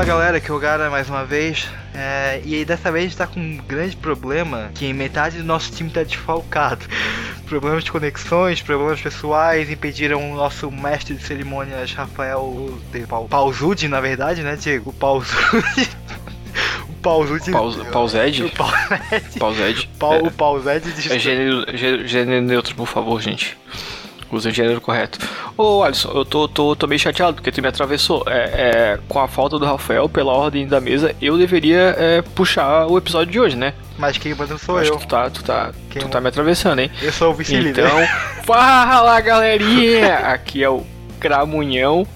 Fala galera, aqui é o Gara mais uma vez. É, e aí dessa vez a gente tá com um grande problema que metade do nosso time tá desfalcado. Problemas de conexões, problemas pessoais impediram o nosso mestre de cerimônias, Rafael de Pauzudi, na verdade, né, Diego? Pauzudi. O Pauzudi. Pauzed? O Pauzed. Pauzed. Pau, o Pauzed de É gênero, gê- gênero neutro, por favor, gente. Usa o gênero correto. Ô, Alisson, eu tô, tô, tô meio chateado porque tu me atravessou. É, é, com a falta do Rafael, pela ordem da mesa, eu deveria é, puxar o episódio de hoje, né? Mas quem manda sou Acho eu. tu tá, tu tá, Quem tu tá me atravessando, hein? Eu sou o vice-líder. Então, fala galerinha! Aqui é o Cramunhão,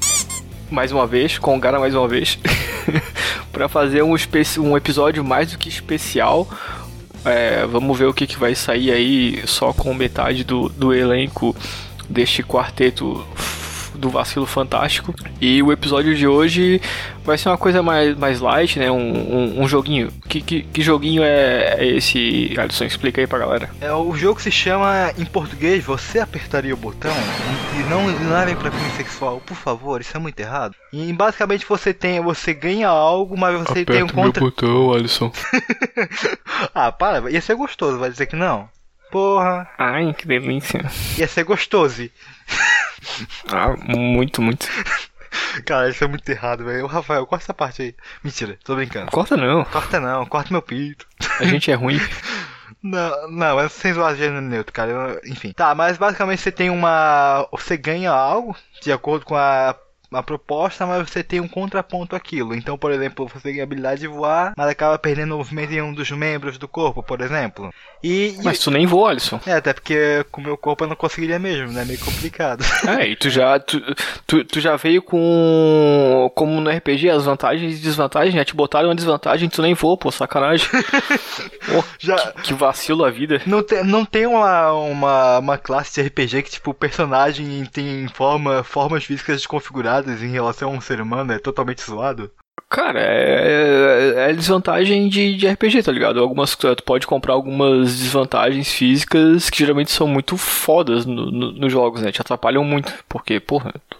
mais uma vez, com o Gara mais uma vez, pra fazer um, um episódio mais do que especial. É, vamos ver o que, que vai sair aí só com metade do, do elenco deste quarteto do Vacilo Fantástico. E o episódio de hoje vai ser uma coisa mais, mais light, né? Um, um, um joguinho. Que, que, que joguinho é, é esse, Alisson? Explica aí pra galera. É, o jogo se chama, em português, Você Apertaria o Botão? E não levem pra fim sexual, por favor, isso é muito errado. E basicamente você tem, você ganha algo, mas você tem um contra... botão, Alisson. Ah, para, ia ser gostoso, vai dizer que não. Porra, Ai, que delícia. ia ser gostoso. Ah, muito, muito. Cara, isso é muito errado, velho. Ô, Rafael, corta essa parte aí. Mentira, tô brincando. Corta não. Corta não, corta meu pito. A gente é ruim. Não, não, é sem zoar gênero neutro, cara. eu- enfim. Tá, mas basicamente você tem uma. Você ganha algo de acordo com a, a proposta, mas você tem um contraponto àquilo. Então, por exemplo, você ganha a habilidade de voar, mas acaba perdendo o movimento em um dos membros do corpo, por exemplo. E. e- Mas tu nem voa, Alisson. É, até porque com o meu corpo eu não conseguiria mesmo, né? Meio complicado. É, e tu já, tu, tu, tu já veio com. Como no RPG, as vantagens e desvantagens, já te botaram uma desvantagem, tu nem voa, pô, sacanagem. Já. que, que vacilo a vida. Não tem, não tem uma, uma, uma classe de RPG que, tipo, o personagem tem forma, formas físicas desconfiguradas em relação a um ser humano, é totalmente zoado? Cara, é, é desvantagem de, de RPG, tá ligado? Algumas, tu pode comprar algumas desvantagens físicas que geralmente são muito fodas no- no- nos jogos, né? Te atrapalham muito, porque, porra, tu,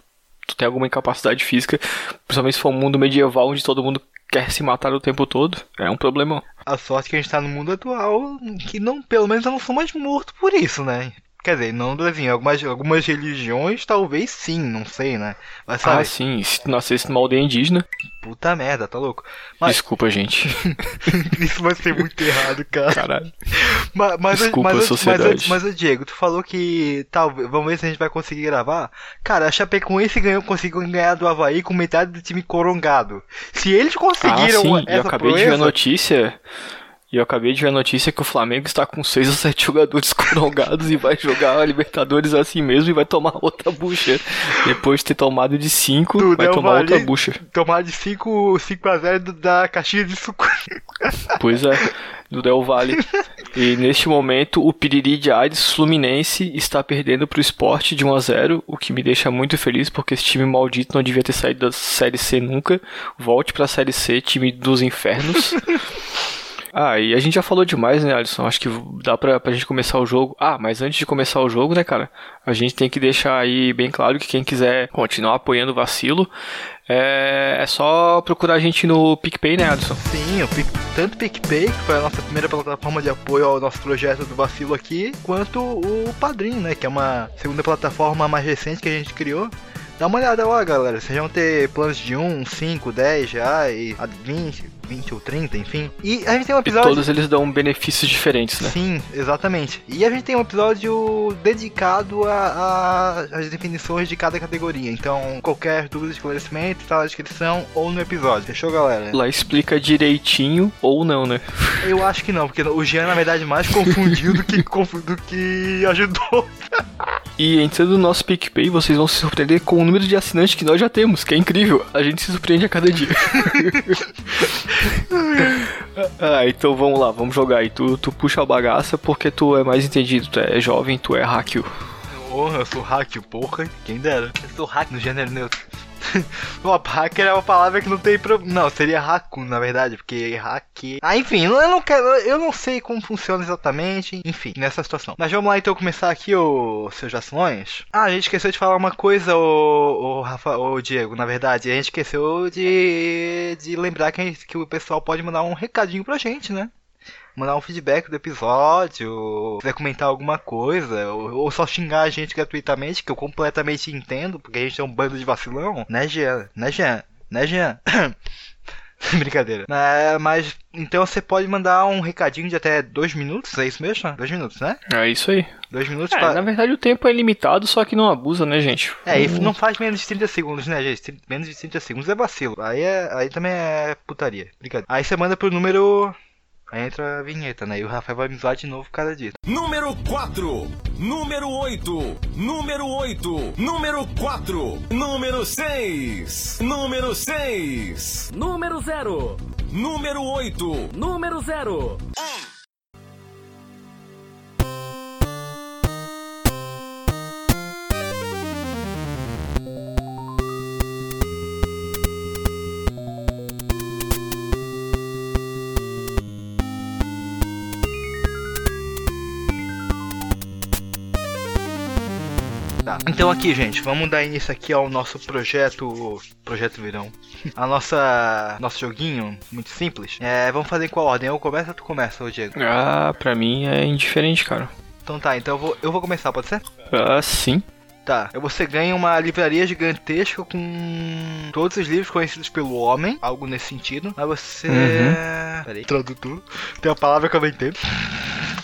tu tem alguma incapacidade física, principalmente se for um mundo medieval onde todo mundo quer se matar o tempo todo, é um problemão. A sorte que a gente tá no mundo atual, que não, pelo menos eu não sou mais morto por isso, né? Quer dizer, não assim, algumas, algumas religiões talvez sim, não sei, né? Mas sabe, Ah, sim, se nascesse numa aldeia indígena, puta merda, tá louco? Mas desculpa, gente. isso vai ser muito errado, cara. Caralho. Mas, mas, Desculpa, mas, sociedade. mas, mas, Diego, tu falou que talvez. Vamos ver se a gente vai conseguir gravar. Cara, a Chapecoense ganhou, conseguiu ganhar do Havaí com metade do time corongado. Se eles Ah, conseguiram sim, e essa eu acabei de ver a proeza, notícia. E eu acabei de ver a notícia que o Flamengo está com 6 ou 7 jogadores corongados e vai jogar a Libertadores assim mesmo e vai tomar outra bucha. Depois de ter tomado de 5, Tu vai deu tomar outra bucha. tomar de 5, 5 a 0 do- da caixinha de suco. Pois é, do Del Valle. E neste momento, o Piriri de Aires Fluminense está perdendo para o esporte de 1 a 0 o que me deixa muito feliz, porque esse time maldito não devia ter saído da Série C nunca. Volte para a Série C, time dos infernos. Ah, e a gente já falou demais, né, Alisson? Acho que dá pra, pra gente começar o jogo. Ah, mas antes de começar o jogo, né, cara? A gente tem que deixar aí bem claro que quem quiser continuar apoiando o vacilo, é, é só procurar a gente no PicPay, né, Alisson? Sim, o Pic- tanto o PicPay, que foi a nossa primeira plataforma de apoio ao nosso projeto do Vacilo aqui, quanto o Padrim, né? Que é uma segunda plataforma mais recente que a gente criou. Dá uma olhada lá, galera. Vocês vão ter planos de 1, 5, 10 reais, a 20, 20 ou 30, enfim. E a gente tem um E episódio. todos eles dão benefícios diferentes, né? Sim, exatamente. E a gente tem um episódio dedicado às definições de cada categoria. Então, qualquer dúvida, esclarecimento, está na descrição ou no episódio. Fechou, galera? Lá explica direitinho ou não, né? Eu acho que não, porque o Jean, na verdade, mais confundiu do que, do que ajudou. E entrando no nosso PicPay, vocês vão se surpreender com o número de assinantes que nós já temos, que é incrível. A gente se surpreende a cada dia. ah, então vamos lá, vamos jogar aí. Tu, tu puxa a bagaça porque tu é mais entendido, tu é jovem, tu é hackio. Porra, eu sou hack, porra. Quem dera. Eu sou hack no gênero neutro. Ó, hacker é uma palavra que não tem problema. Não, seria raccoon, na verdade, porque hack. Ah, enfim, eu não quero. Eu não sei como funciona exatamente. Enfim, nessa situação. Mas vamos lá então começar aqui, ô seus jações. Ah, a gente esqueceu de falar uma coisa, ô Rafa, ô Diego, na verdade. A gente esqueceu de, de lembrar que, gente, que o pessoal pode mandar um recadinho pra gente, né? Mandar um feedback do episódio, quiser comentar alguma coisa, ou, ou, só xingar a gente gratuitamente, que eu completamente entendo, porque a gente é um bando de vacilão, né, Jean? Né, Jean? Né, Jean? Brincadeira. É, mas então você pode mandar um recadinho de até dois minutos, é isso mesmo? Dois minutos, né? É isso aí. Dois minutos é, pra... Na verdade o tempo é limitado, só que não abusa, né, gente? É, e não faz menos de 30 segundos, né, gente? Menos de 30 segundos é vacilo. Aí, é, aí também é putaria. Brincadeira. Aí você manda pro número Aí entra a vinheta, né? E o Rafael vai me zoar de novo cada dia. Número 4, número 8, número 8, número 4, número 6, número 6, número 0, número 8, número 0. 1. Então aqui, gente, vamos dar início aqui ao nosso projeto, projeto Virão. A nossa nosso joguinho, muito simples. É, vamos fazer em qual ordem? Eu começo ou tu começa, Diego? Ah, pra mim é indiferente, cara. Então tá, então eu vou, eu vou começar, pode ser? Ah, sim. Tá, você ganha uma livraria gigantesca com todos os livros conhecidos pelo homem, algo nesse sentido. Mas você. Uhum. Peraí, tradutor. Tem uma palavra que eu entendo.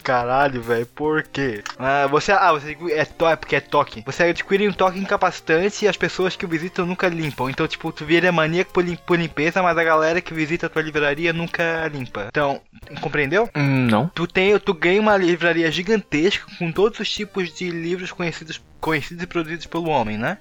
Caralho, velho, por quê? Ah, você, ah, você é, to, é porque é toque. Você adquire um toque incapacitante e as pessoas que o visitam nunca limpam. Então, tipo, tu vira maníaco por, lim, por limpeza, mas a galera que visita a tua livraria nunca limpa. Então, compreendeu? Hum, não. Tu tem, tu ganha uma livraria gigantesca com todos os tipos de livros conhecidos, conhecidos e produzidos pelo homem, né?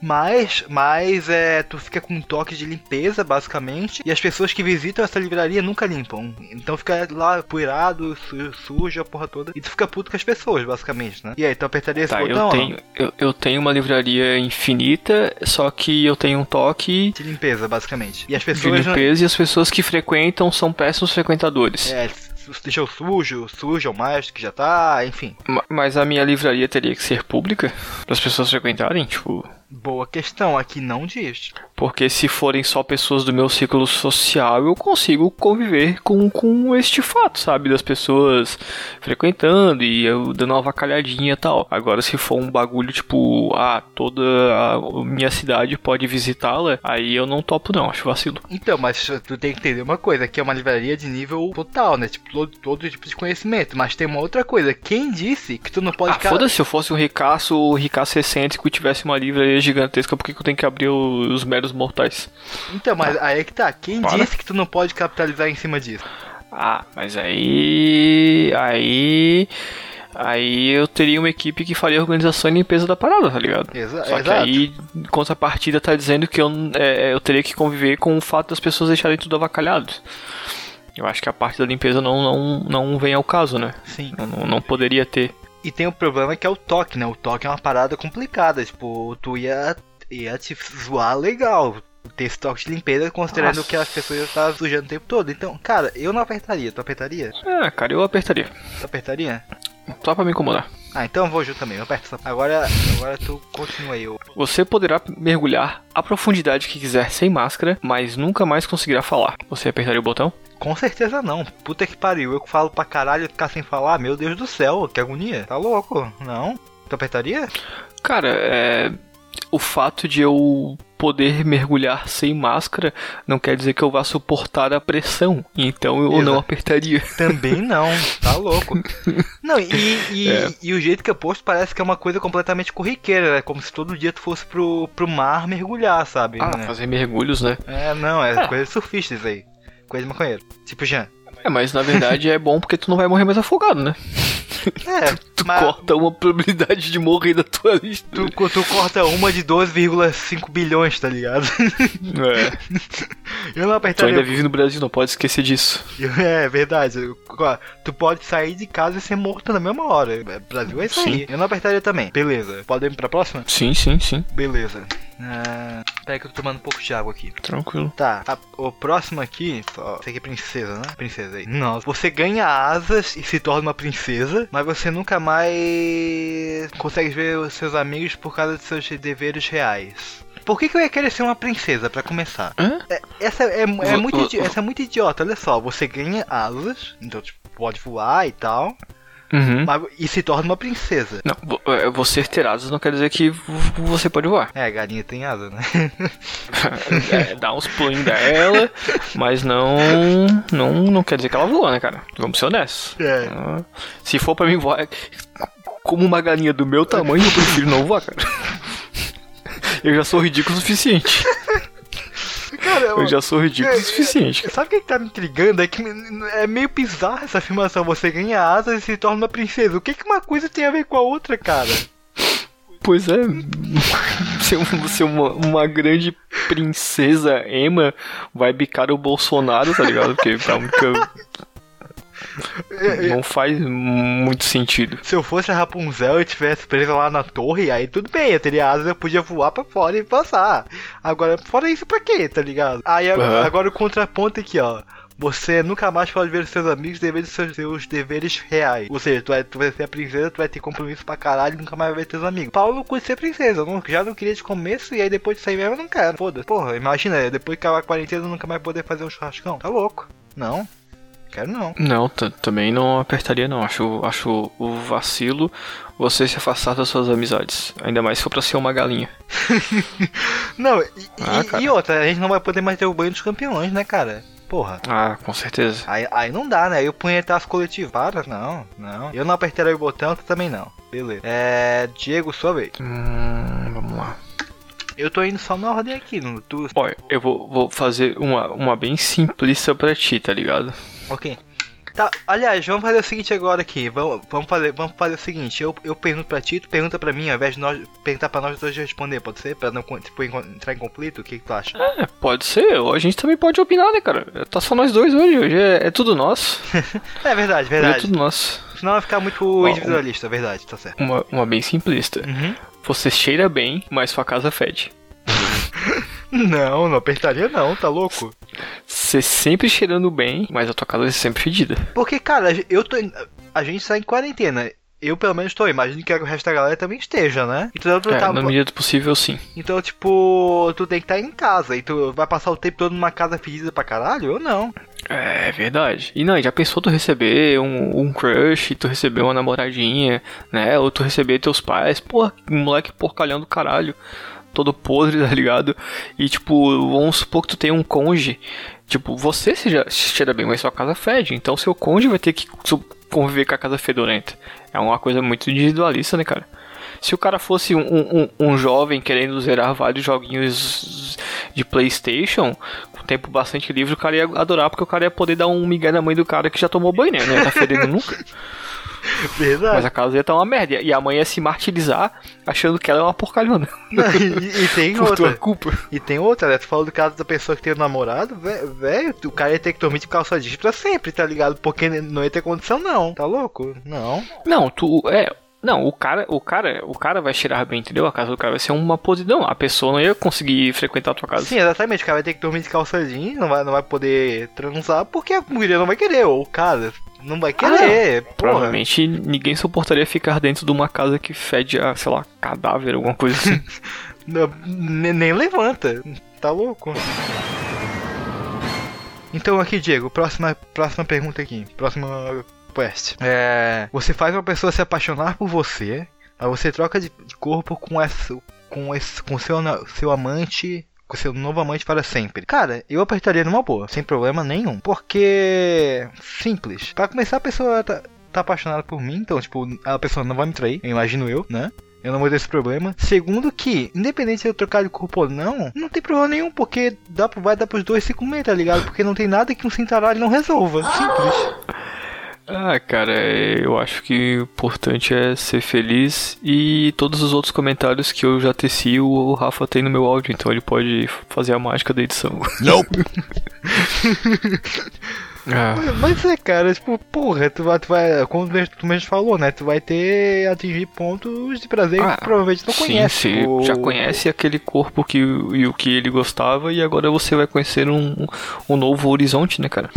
Mas, mas é, tu fica com um toque de limpeza, basicamente, e as pessoas que visitam essa livraria nunca limpam. Então fica lá poeirado, su sujo, a porra toda. E tu fica puto com as pessoas, basicamente, né? E aí, tu apertaria esse tá, botão? Eu tenho, eu, eu, tenho uma livraria infinita, só que eu tenho um toque. De limpeza, basicamente. E as pessoas. De limpeza não... e as pessoas que frequentam são péssimos frequentadores. É, deixou sujo, sujo mais que já tá, enfim. Mas a minha livraria teria que ser pública para as pessoas frequentarem, tipo. Boa questão, aqui não diz. Porque se forem só pessoas do meu ciclo social, eu consigo conviver com, com este fato, sabe? Das pessoas frequentando e eu dando uma vacalhadinha e tal. Agora, se for um bagulho tipo, ah, toda a minha cidade pode visitá-la, aí eu não topo, não, acho vacilo. Então, mas tu tem que entender uma coisa: que é uma livraria de nível total, né? Tipo, todo, todo tipo de conhecimento. Mas tem uma outra coisa: quem disse que tu não pode. Ah, foda-se, se eu fosse um ricaço, ricaço excêntrico e tivesse uma livraria gigantesca, por que, eu tenho que abrir os meros mortais? Então, mas aí é que tá. Quem Para. disse que tu não pode capitalizar em cima disso? Ah, mas aí. Aí. Aí eu teria uma equipe que faria a organização e limpeza da parada, tá ligado? Exa Só que aí, contrapartida, tá dizendo que eu, é, eu teria que conviver com o fato das pessoas deixarem tudo avacalhado. Eu acho que a parte da limpeza não, não, não vem ao caso, né? Sim. Não, não poderia ter. E tem o problema que é o toque, né? O toque é uma parada complicada. Tipo, tu ia, ia te zoar legal ter esse toque de limpeza, considerando Nossa. que as pessoas estavam sujando o tempo todo. Então, cara, eu não apertaria. Tu apertaria? É, cara, eu apertaria. Tu apertaria? Só pra me incomodar. Ah, então eu vou junto também. Eu aperto essa... Agora, agora tu continua aí. Eu... Você poderá mergulhar a profundidade que quiser sem máscara, mas nunca mais conseguirá falar. Você apertaria o botão? Com certeza não. Puta que pariu. Eu falo pra caralho ficar sem falar. Meu Deus do céu, que agonia. Tá louco? Não? Tu apertaria? Cara, é. O fato de eu poder mergulhar sem máscara não quer dizer que eu vá suportar a pressão. Então eu Exato. não apertaria. Também não, tá louco. não, e, e, é. e, o jeito que é posto parece que é uma coisa completamente corriqueira, né? Como se todo dia tu fosse pro, pro mar mergulhar, sabe? Ah, né? fazer mergulhos, né? É, não, é, é. coisa de surfistas aí. Coisa de maconheiro. Tipo, Jean. É, mas na verdade é bom porque tu não vai morrer mais afogado, né? É, tu, tu mas... corta uma probabilidade de morrer da tua lista. Tu, tu corta uma de 12,5 bilhões, tá ligado? É. Eu não apertaria. Tu ainda vive no Brasil, não pode esquecer disso. É, verdade. Tu pode sair de casa e ser morto na mesma hora. Brasil é isso sim. aí. Eu não apertaria também. Beleza. Podemos ir pra próxima? Sim, sim, sim. Beleza. Ah, peraí que eu tô tomando um pouco de água aqui. Tranquilo. Tá, a- o próximo aqui, ó, esse aqui é princesa, né? Princesa aí. Nossa, você ganha asas e se torna uma princesa, mas você nunca mais consegue ver os seus amigos por causa de seus deveres reais. Por que, que eu ia querer ser uma princesa, pra começar? Hã? É- essa, é, é muito essa é muito idiota, olha só. Você ganha asas, então tipo, pode voar e tal, Uhum. e se torna uma princesa. Não, vo- é, você ter asas não quer dizer que você pode voar. É, a galinha tem asa, né? É, dá uns pulinhos dela, mas não, não não quer dizer que ela voa, né, cara? Vamos ser honestos. É. Ah, Se for pra mim voar como uma galinha do meu tamanho, eu prefiro não voar, cara. Eu já sou ridículo o suficiente. Cara, Eu já sou ridículo o suficiente. cara. Sabe o que, tá me intrigando? É que é meio bizarro essa afirmação. Você ganha asas e se torna uma princesa. O que, que uma coisa tem a ver com a outra, cara? Pois é, ser, ser uma, uma grande princesa Emma vai bicar o Bolsonaro, tá ligado? Porque pra que É, não faz muito sentido. Se eu fosse a Rapunzel e tivesse presa lá na torre, aí tudo bem, eu teria asas, eu podia voar pra fora e passar. Agora, fora isso pra quê, tá ligado? Aí agora, Aham. agora o contraponto aqui, ó. Você nunca mais pode ver seus amigos aos seus, seus deveres reais. Ou seja, tu vai, tu vai ser a princesa, tu vai ter compromisso pra caralho e nunca mais vai ver teus amigos. Paulo curte ser princesa, eu não, já não queria de começo e aí depois disso aí mesmo eu não quero. Foda-se. Porra, imagina, depois que acabar a quarentena eu nunca mais poder fazer um churrascão. Tá louco? Não. Quero não. Não, também não apertaria não. Acho, acho o vacilo você se afastar das suas amizades. Ainda mais se for pra ser uma galinha. Não, e, Ah, e- e outra, a gente não vai poder mais ter o banho dos campeões, né, cara? Porra. Ah, com certeza. Aí, aí não dá, né? Aí o punhetaço coletivo. Para, não, não. Eu não apertaria o botão, tu também não. Beleza. É. Diego, sua vez. Hum, vamos lá. Eu tô indo só na ordem aqui, no tu. Olha, eu vou, vou fazer uma, uma bem simplista pra ti, tá ligado? Ok. Tá, aliás, vamos fazer o seguinte agora aqui. Vamos, vamos, fazer, vamos fazer o seguinte. Eu, eu pergunto pra ti, tu pergunta pra mim, ao invés de nós perguntar pra nós dois responder, pode ser? Pra não tipo, entrar em conflito? O que, que tu acha? É, pode ser. A gente também pode opinar, né, cara? Tá só nós dois hoje. Hoje é, é tudo nosso. É verdade, Hoje é verdade. tudo nosso. Senão vai ficar muito individualista, verdade, tá certo. Uma, uma bem simplista. Uhum. Você cheira bem, mas sua casa fede. Não, não apertaria não, tá louco? Você sempre cheirando bem, mas a tua casa é sempre fedida. Porque, cara, eu tô. A gente tá em quarentena. Eu pelo menos tô, imagino que o resto da galera também esteja, né? Então tu É, tá. na medida do possível, sim. Então, tipo, tu tem que estar em casa. E tu vai passar o tempo todo numa casa fedida pra caralho? Eu não. É verdade. E não, já pensou tu receber um, um crush, tu receber uma namoradinha, né? Ou tu receber teus pais, porra, moleque porcalhão do caralho, todo podre, tá ligado? E tipo, vamos supor que tu tem um conge, tipo, você seja, cheira bem, mas sua casa fede, então seu conge vai ter que conviver com a casa fedorenta. É uma coisa muito individualista, né, cara? Se o cara fosse um, um, um jovem querendo zerar vários joguinhos de Playstation, com tempo bastante livre, o cara ia adorar, porque o cara ia poder dar um migué na mãe do cara que já tomou banho, né? Não ia tá fedendo nunca. Mas Verdade. a casa ia estar uma merda. E a mãe ia se martirizar achando que ela é uma porcalhona. e, e tem Por outra. culpa. E tem outra, né? Tu falou do caso da pessoa que tem um namorado, velho, o cara ia ter que dormir de calça jeans pra sempre, tá ligado? Porque não ia ter condição, não. Tá louco? Não. Não, tu. É. Não, o cara, o cara, o cara vai cheirar bem, entendeu? A casa do cara vai ser uma podridão. A pessoa não ia conseguir frequentar a tua casa. Sim, exatamente. O cara vai ter que dormir de calça jeans, não vai, não vai poder transar porque a mulher não vai querer, ou o cara não vai querer. porra. Provavelmente ninguém suportaria ficar dentro de uma casa que fede a, sei lá, cadáver, alguma coisa assim. Não, nem levanta. Tá louco? Então aqui, Diego, próxima, próxima pergunta aqui. Próxima quest. É, você faz uma pessoa se apaixonar por você, aí você troca de, corpo com essa, com esse, com seu, seu amante, com seu novo amante para sempre. Cara, eu apertaria numa boa, sem problema nenhum, porque simples. Pra começar, a pessoa tá, tá apaixonada por mim, então tipo, a pessoa não vai me trair, eu imagino eu, né? Eu não vou ter esse problema. Segundo que, independente se eu trocar de corpo ou não, não tem problema nenhum, porque dá, pro- vai dar pros dois se comer, tá ligado? Porque não tem nada que um cintaralho não resolva. Simples. Ah, cara, é, eu acho que o importante é ser feliz e todos os outros comentários que eu já teci, o Rafa tem no meu áudio, então ele pode fazer a mágica da edição. É. Mas é, cara, tipo, porra, tu vai, tu vai como tu mesmo falou, né? Tu vai ter atingir pontos de prazer Ah, que provavelmente não Sim, conhece. você tipo, já conhece aquele corpo que, e o que ele gostava e agora você vai conhecer um, um novo horizonte, né, cara?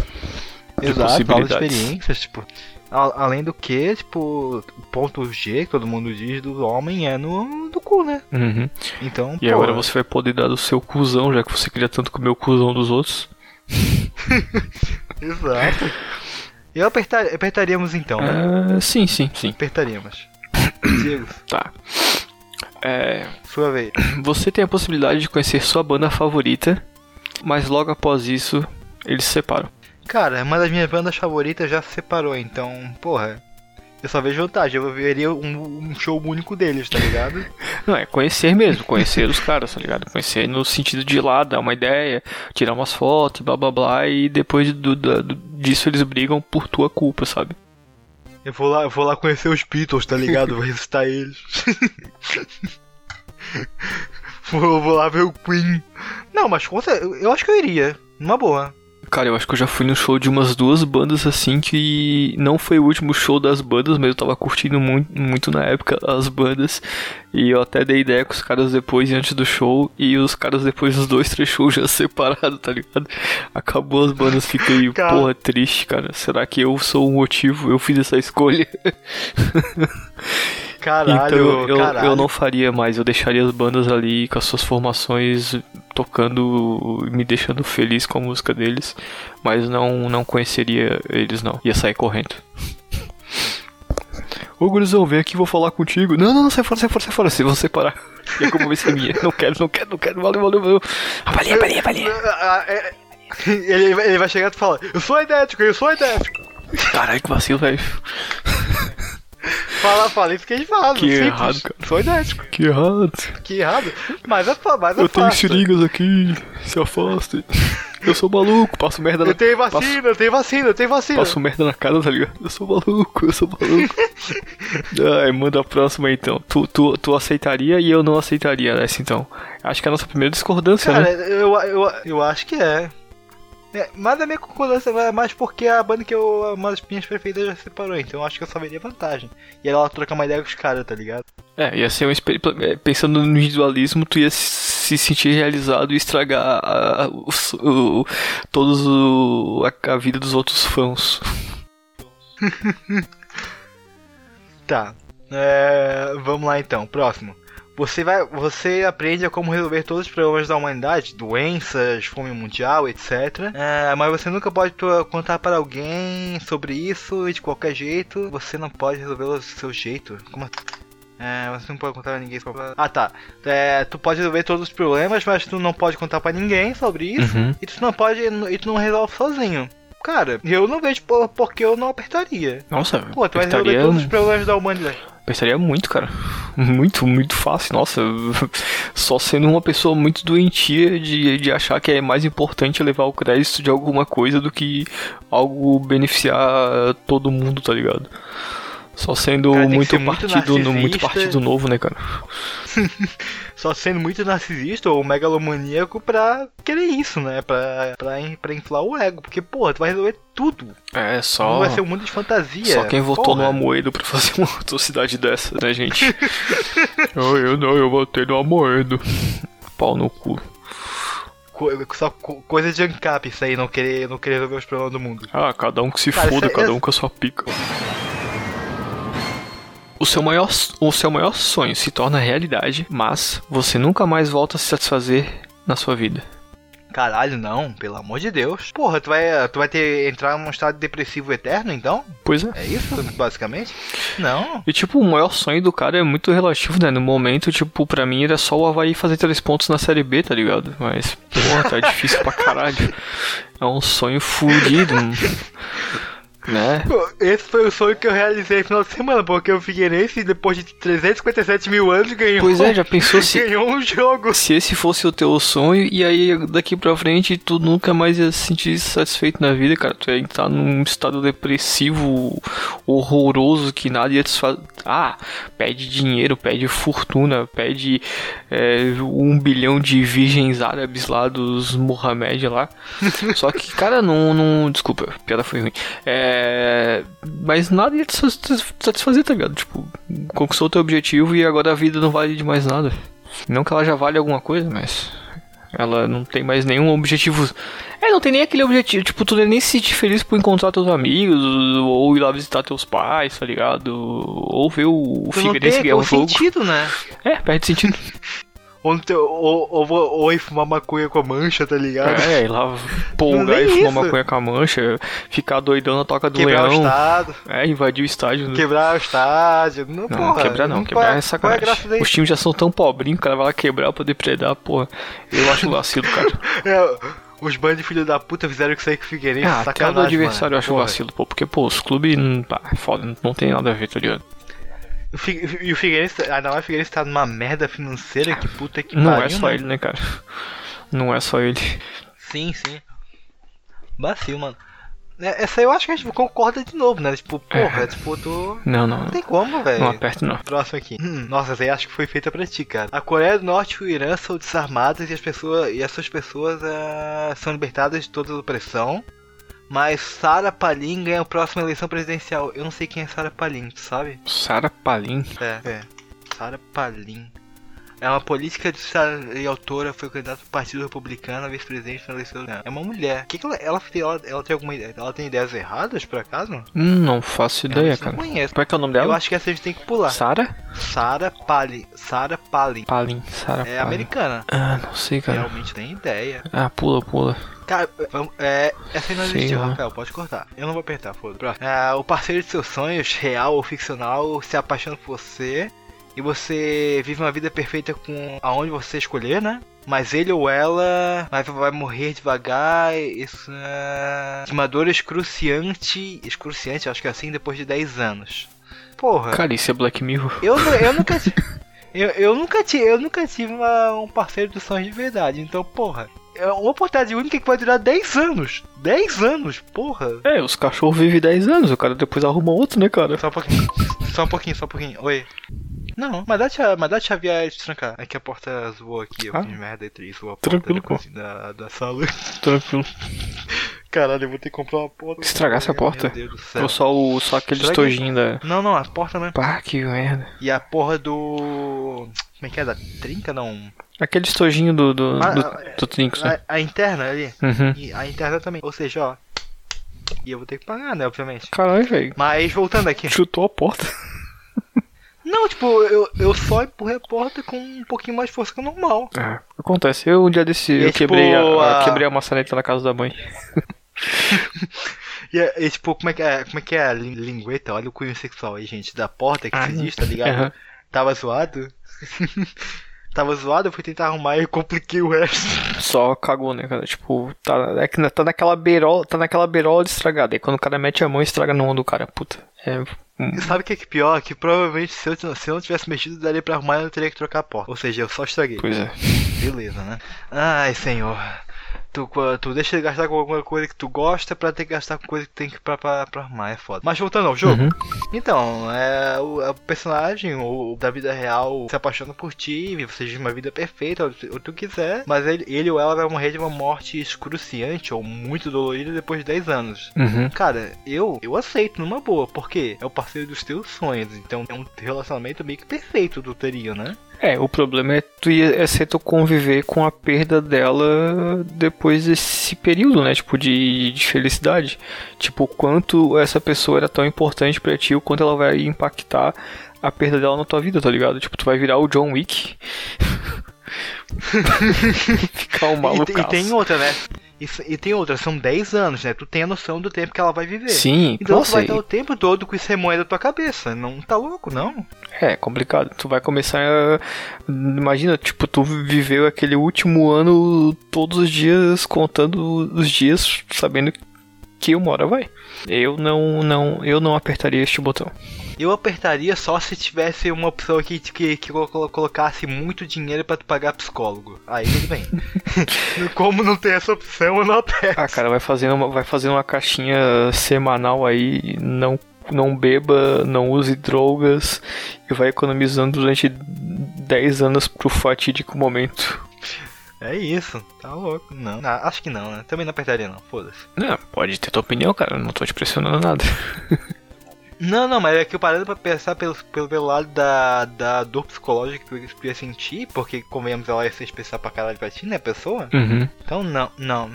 De Exato, novas possibilidades. experiências, tipo. a- Além do que, tipo, o ponto G que todo mundo diz do homem é no, no cu, né? Uhum. Então, E pô, agora você vai poder dar do seu cuzão, já que você queria tanto comer o cuzão dos outros. Exato. Eu apertar, apertaríamos então, né? É, sim, sim, sim. Apertaríamos. Diego, Tá. É, sua vez. você tem a possibilidade de conhecer sua banda favorita, mas logo após isso eles se separam. Cara, uma das minhas bandas favoritas já se separou, então, porra. Eu só vejo vantagem, eu veria um, um show único deles, tá ligado? Não, é conhecer mesmo, conhecer os caras, tá ligado? Conhecer no sentido de ir lá, dar uma ideia, tirar umas fotos, blá blá blá, e depois do, do- do- disso eles brigam por tua culpa, sabe? Eu vou lá, eu vou lá conhecer os Beatles, tá ligado? Vou ressuscitar eles. vou, vou lá ver o Queen. Não, mas eu eu acho que eu iria. Numa boa. Cara, eu acho que eu já fui no show de umas duas bandas assim que não foi o último show das bandas, mas eu tava curtindo muito, muito na época as bandas. E eu até dei ideia com os caras depois e antes do show. E os caras depois dos dois, três shows já separados, tá ligado? Acabou as bandas, fiquei, Cara. porra, triste, cara. Será que eu sou o motivo? Eu fiz essa escolha? Caralho, então eu, caralho. eu não faria mais, eu deixaria as bandas ali com as suas formações tocando, me deixando feliz com a música deles, mas não, não conheceria eles não, ia sair correndo. Ô gurizão, vem aqui, vou falar contigo. Não, não, não, sai fora, sai fora, sai fora, se vão separar. E a como vai ser minha. Não quero, não quero, não quero, valeu, valeu, valeu. Avalia, avalia, avalia. É- Ele, vai- ele vai chegar e tu fala, eu sou idético, eu sou idético. Caralho, que vacilo, velho. Fala, fala isso que eles fazem. Que simples. errado, cara. Sou idético. Que errado. Que errado. Mas é, mas é Eu tenho seringas aqui, se afastem. Eu sou maluco, passo merda na Eu tenho passo- vacina, eu tenho vacina, eu tenho vacina. Passo merda na cara, tá ligado? Eu sou maluco, eu sou maluco. Ai, manda a próxima então. Tu, tu, tu aceitaria e eu não aceitaria essa então. Acho que é a nossa primeira discordância, Cara, né? eu, eu, eu acho que é. É, Mas a minha concordância é mais porque a banda que eu. Uma das minhas preferidas já se separou, então eu acho que eu só veria vantagem. E ela trocar uma ideia com os caras, tá ligado? É, ia ser uma experiência. Pensando no individualismo, tu ia se sentir realizado e estragar a, a- o, o- todos o, a, a vida dos outros fãs. Tá. É, vamos lá então, próximo. Você vai, você aprende a como resolver todos os problemas da humanidade, doenças, fome mundial, etc. É, mas você nunca pode contar para alguém sobre isso e de qualquer jeito. Você não pode resolvê-lo do seu jeito. Como assim? É, você não pode contar pra ninguém sobre. Ah, tá. É, tu pode resolver todos os problemas, mas tu não pode contar pra ninguém sobre isso. Uhum. E tu não pode. E tu não resolve sozinho. Cara, eu não vejo por, porque eu não apertaria. Nossa, Pô, tu vai resolver todos os problemas da humanidade. Apertaria muito, cara. Muito, muito fácil. Nossa, só sendo uma pessoa muito doentia de, de achar que é mais importante levar o crédito de alguma coisa do que algo beneficiar todo mundo, tá ligado? Só sendo Cara, muito, muito partido, muito narcisista. partido novo, né, cara? Só sendo muito narcisista ou megalomaníaco pra querer isso, né? Pra, pra, pra inflar o ego. Porque, porra, tu vai resolver tudo. É, Não só. vai ser um mundo de fantasia. Só quem votou porra. no Amoedo pra fazer uma atrocidade dessa, né, gente? eu, eu não, eu votei no Amoedo. Pau no cu. Só co- coisa de ancap isso aí, não querer, não querer resolver os problemas do mundo. Ah, cada um que se Cara, foda, é- cada um com a sua pica. O seu, maior, o seu maior sonho se torna realidade, mas você nunca mais volta a se satisfazer na sua vida. Caralho, não, pelo amor de Deus. Porra, tu vai, tu vai ter entrar num estado depressivo eterno, então? Pois é. É isso, basicamente? Não. E tipo, o maior sonho do cara é muito relativo, né? No momento, tipo, pra mim era só o Havaí fazer três pontos na Série B, tá ligado? Mas, porra, tá difícil pra caralho. É um sonho fudido. Né? Esse foi o sonho que eu realizei no final de semana, porque o Figueirense, depois de 357 mil anos, ganhou, Pois é, já pensou se, ganhou um jogo. se esse fosse o teu sonho e aí daqui pra frente tu nunca mais ia se sentir satisfeito na vida, cara. Tu ia estar num estado depressivo horroroso que nada ia te fazer. Ah, pede dinheiro, pede fortuna, pede é, um bilhão de virgens árabes lá dos Mohamed lá. Só que, cara, não, não. Desculpa, a piada foi ruim. É. Mas nada ia te satis- satisfazer, tá ligado? Tipo, conquistou o teu objetivo e agora a vida não vale de mais nada. Não que ela já vale alguma coisa, mas. Ela não tem mais nenhum objetivo. É, não tem nem aquele objetivo. Tipo, tu nem se sentir feliz por encontrar teus amigos, ou ir lá visitar teus pais, tá ligado? Ou ver o não Figueirense ganhar um o jogo. sentido, né? É, perde sentido. Ou, não ou, ou, vou- ou ir fumar maconha com a mancha, tá ligado? É, ir lá polgar nem e fumar isso. maconha com a mancha, ficar doidão na toca do Quebrar o leão. estado, É, invadir o estádio. né? quebrar o estádio. Não, Não, porra. quebrar não, qual quebrar é- é é sacanagem. daí? Os times já são tão pobrinhos, o cara vai lá quebrar pra depredar, porra. Eu acho vacilo, cara. É, os bandos de filho da puta fizeram isso aí com o Figueirense. Ah, até do adversário mano. eu acho Porra. vacilo, pô, porque, pô, os clubes, não- pá, é foda, não tem nada a ver, tá ligado? E o Figueirense, ainda mais o Figueirense tá numa merda financeira que puta que Não pariu, é só né? ele, né, cara? Não é só ele. Sim, sim. Vacilo, mano. É, Essa aí eu acho que a gente concorda de novo, né? Tipo, porra, É. tipo, tu. Não, não. Não tem como, velho. Não aperta, não. Próximo aqui. Hum, nossa, essa aí acho que foi feita pra ti, cara. A Coreia do Norte e o Irã são desarmadas e as pessoas e essas pessoas ah, são libertadas de toda a opressão. Mas Sarah Palin ganha a próxima eleição presidencial. Eu não sei quem é Sarah Palin, tu sabe? Sarah Palin. É, é. Sarah Palin. É uma política de e autora, foi candidata do Partido Republicano vice-presidente na eleição. É uma mulher. Que que ela, ela, tem- ela, ela tem alguma ideia? Ela tem ideias erradas, por acaso? Hum, não faço ideia, eu cara. Não conheço. Como é que é o nome Eu dela? acho que essa a gente tem que pular. Sarah? Sarah Palin. Sarah Palin. Palin. Sarah É Palin. americana. Ah, não sei, cara. Realmente tem ideia. Ah, pula, pula. Cara, vamos, é, essa aí não existiu, lá. Rafael, pode cortar. Eu não vou apertar, foda. Próximo. É, o parceiro de seus sonhos, real ou ficcional, se apaixona por você e você vive uma vida perfeita com aonde você escolher, né? Mas ele ou ela vai, vai morrer devagar, isso é... de uma dor excruciante, excruciante, acho que é assim, depois de 10 anos. Porra. Cara, isso é Black Mirror. Eu, eu nunca tive. Eu, eu nunca tive, eu nunca tive uma- um parceiro dos sonhos de verdade. Então, porra, é uma oportunidade única que vai durar 10 anos. 10 anos, porra. É, os cachorros vivem 10 anos, o cara depois arruma outro, né, cara? Só um pouquinho. Só um pouquinho, só um pouquinho. Oi. Não, mas dá, cha- mas dá chavear e trancar. É que a porta zoou aqui, eu Ah. fiz merda e zoou a porta Tranquilo, da, cozinha- da, da sala. Tranquilo. Caralho, eu vou ter que comprar uma porta. Estragasse a porta? Meu Deus do céu. Ou só, o, só aquele estojinho da. Não, não, a porta mesmo. Pá, que merda. E a porra do. Como é que é? Da trinca, não? Aquele estojinho do. do, Ah, do, ah, do né? A, a interna ali. Uhum. E a interna também. Ou seja, ó. E eu vou ter que pagar, né? Obviamente. Caralho, velho. Mas voltando aqui. Chutou a porta. Não, tipo, eu, eu só empurrei a porta com um pouquinho mais de força que o normal. É, acontece. Eu um dia desse. Eu é tipo quebrei, a, a- quebrei a maçaneta na casa da mãe. E, é- e, tipo, como é que é, como é, que é a lin- lingueta? Olha o cunho sexual aí, gente. Da porta que Ah, se diz, tá ligado? Aham. Tava zoado. Tava zoado, eu fui tentar arrumar e eu compliquei o resto. Só cagou, né, cara? Tipo, tá, é que tá naquela beirola, tá naquela beirola de estragada. E quando o cara mete a mão, estraga no ombro do cara. Puta. É. E sabe o que é que pior? Que provavelmente se eu, se eu não tivesse mexido, daria pra arrumar e eu teria que trocar a porta. Ou seja, eu só estraguei. Pois é. Beleza, né? Ai, senhor. Tu, tu deixa de gastar com alguma coisa que tu gosta pra ter que gastar com coisa que tem que pra, pra, pra arrumar, é foda. Mas voltando ao jogo. Uhum. Então, é, o, é o personagem o, da vida real se apaixona por ti, você vive uma vida perfeita, ou, ou tu quiser, mas ele, ele ou ela vai morrer de uma morte excruciante ou muito dolorida depois de 10 anos. Uhum. Cara, eu eu aceito numa boa, porque é o parceiro dos teus sonhos, então é um relacionamento meio que perfeito tu teria, né? É, o problema é tu ia é ser tu conviver com a perda dela depois desse período, né? Tipo, de, de felicidade. Tipo, o quanto essa pessoa era tão importante pra ti, o quanto ela vai impactar a perda dela na tua vida, tá ligado? Tipo, tu vai virar o John Wick. Ficar um E, maluco. te- e tem outra, né? Isso- e tem outra, são 10 anos, né? Tu tem a noção do tempo que ela vai viver. Sim, Então tu nossa, vai e- estar o tempo todo com isso remoendo a tua cabeça. Não tá louco, não? É complicado. Tu vai começar a. Imagina, tipo, tu viveu aquele último ano todos os dias contando os dias, sabendo que uma hora vai. Eu não, não, eu não apertaria este botão. Eu apertaria só se tivesse uma opção que, que, que colo- colocasse muito dinheiro pra tu pagar psicólogo. Aí tudo bem. Como não tem essa opção, eu não aperto. Ah, cara, vai fazendo uma, vai fazendo uma caixinha semanal aí, não não beba, não use drogas e vai economizando durante 10 anos pro fatídico momento. É isso, tá louco. Não, ah, acho que não, né? Também não apertaria não, foda-se. Não, pode ter tua opinião, cara, não tô te pressionando nada. Não, não, mas é que eu parando pra pensar pelo, pelo, pelo lado da, da dor psicológica que eu ia sentir, porque convenhamos ela ia ser especial pra caralho pra ti, né, pessoa? Uhum. Então não, não.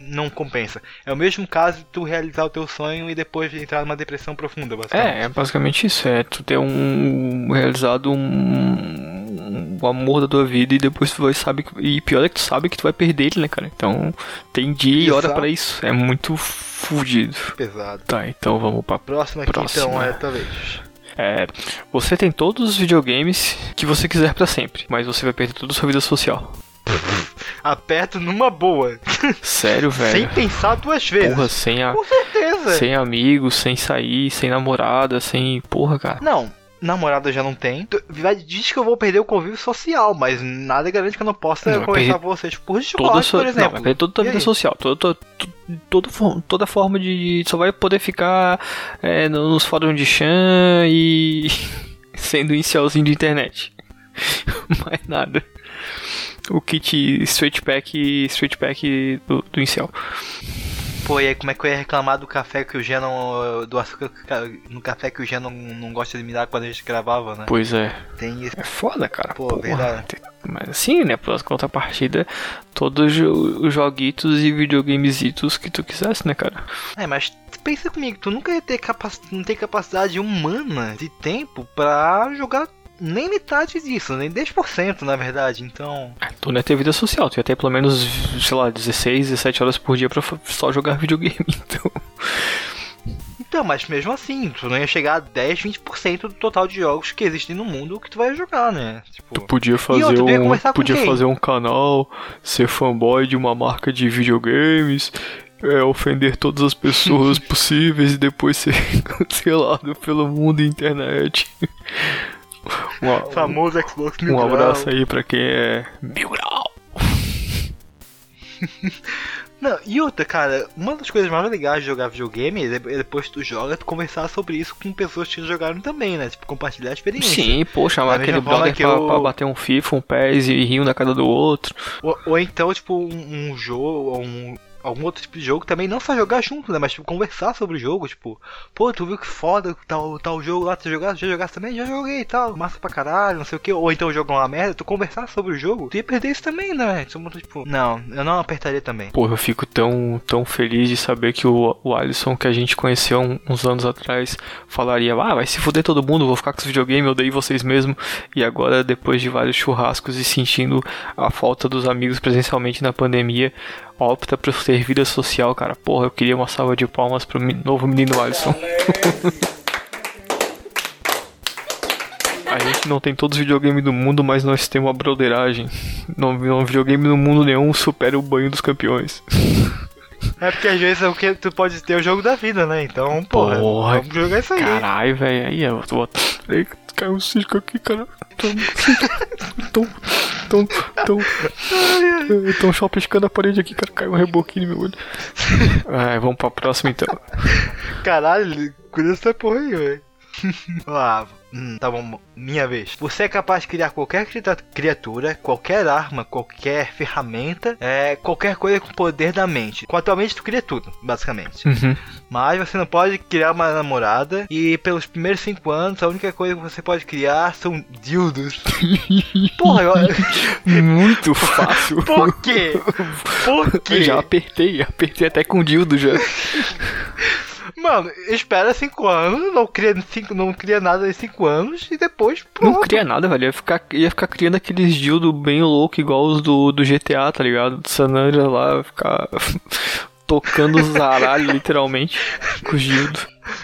Não compensa. É o mesmo caso de tu realizar o teu sonho e depois entrar numa depressão profunda, basicamente. É, é basicamente isso, é tu ter um realizado um, um amor da tua vida e depois tu vai sabe que, e pior é que tu sabe que tu vai perder ele, né, cara? Então tem dia e hora pra isso. É muito fudido. Pesado. Tá, então vamos pra Próximo aqui, Próxima. então, é talvez. É, você tem todos os videogames que você quiser pra sempre, mas você vai perder toda a sua vida social. Aperto numa boa. Sério, Sem velho? pensar duas vezes. Porra, sem, a, Com certeza. sem amigos, sem sair, sem namorada, sem. Porra, cara. Não, namorada já não tem. Vai- Diz que eu vou perder o convívio social, mas nada garante que eu não possa Não, vai conversar com vocês por Discord, por não, exemplo. vai perder toda a vida social, toda, toda, toda forma de. Só vai poder ficar é, nos fóruns de chan e. sendo inicialzinho de internet. Mais nada. O kit straight pack, straight pack do, do incel. Pô, e aí como é que eu ia reclamar do café que o Gê não. do açúcar no café que o Gê não, não gosta de me dar quando a gente gravava, né? Pois é. Tem isso. É foda, cara. Pô, Porra. verdade. Tem- Mas assim, né? Por contrapartida, todos os joguitos e videogamesitos que tu quisesse, né, cara? É, mas pensa comigo, tu nunca ia ter capac... não tem capacidade humana de tempo pra jogar nem metade disso, nem 10% na verdade, então. Tu não ia ter vida social, tu ia ter pelo menos, sei lá, 16, 17 horas por dia pra só jogar videogame. Então, Então, mas mesmo assim, tu não ia chegar a 10, 20% do total de jogos que existem no mundo que tu vai jogar, né? Tipo, tu podia fazer ia um, podia fazer um canal, ser fanboy de uma marca de videogames, é, ofender todas as pessoas possíveis e depois ser cancelado pelo mundo e internet. Uma- famoso Xbox Mil um Grau. abraço aí pra quem é mil grau. Não, e outra, cara, uma das coisas mais legais de jogar videogame é de- é depois que tu joga, tu conversar sobre isso com pessoas que jogaram também, né? Tipo, compartilhar a experiência. Sim, pô, chamar aquele brother que pra, eu- pra bater um FIFA, um PES e rir um na cara do outro. Ou, ou então, tipo, um, um jogo, um, algum outro tipo de jogo também, não só jogar junto, né? Mas tipo, conversar sobre o jogo, tipo, pô, tu viu que foda tal, tal jogo lá, tu jogasse, já jogasse também? Já joguei e tal, massa pra caralho, não sei o que. Ou então é uma merda, tu conversar sobre o jogo, tu ia perder isso também, né? É tipo, não, eu não apertaria também. Pô, eu fico tão, tão feliz de saber que o, o Alisson que a gente conheceu uns anos atrás falaria, ah, vai se fuder todo mundo, vou ficar com os videogames, eu odeio vocês mesmo. E agora, depois de vários churrascos e sentindo a falta dos amigos presencialmente na pandemia, opta por ter vida social, cara. Porra, eu queria uma salva de palmas pro novo menino Alisson. A gente não tem todos os videogames do mundo, mas nós temos uma broderagem. Não, não videogame no mundo nenhum supera o banho dos campeões. É porque às vezes é o que tu pode ter o jogo da vida, né? Então, porra, Porra, vamos jogar isso aí. Caralho, velho. Aí eu vou. Caiu um cisco aqui, cara. Tão. Tão. Tão. Tão. Tão chapiscando a parede aqui, cara. Caiu um reboquinho no meu olho. Ai, vamos pra próxima então. Caralho, cuida essa porra aí, velho. Ah, hum, tá bom, minha vez. Você é capaz de criar qualquer cria- criatura, qualquer arma, qualquer ferramenta, é, qualquer coisa com poder da mente. Com a tua mente tu cria tudo, basicamente. Uhum. Mas você não pode criar uma namorada e pelos primeiros cinco anos a única coisa que você pode criar são dildos. Porra, eu... Muito fácil. por quê? Por Eu quê? já apertei, apertei até com dildo já. Mano, espera cinco anos, não cria, cinco, não cria nada em cinco anos e depois Não pronto. cria nada, velho. Ia ficar, ia ficar criando aqueles dildo bem louco, igual os do, do GTA, tá ligado? Do San Andreas lá, ficar tocando os zaralhos, literalmente, com os dildo.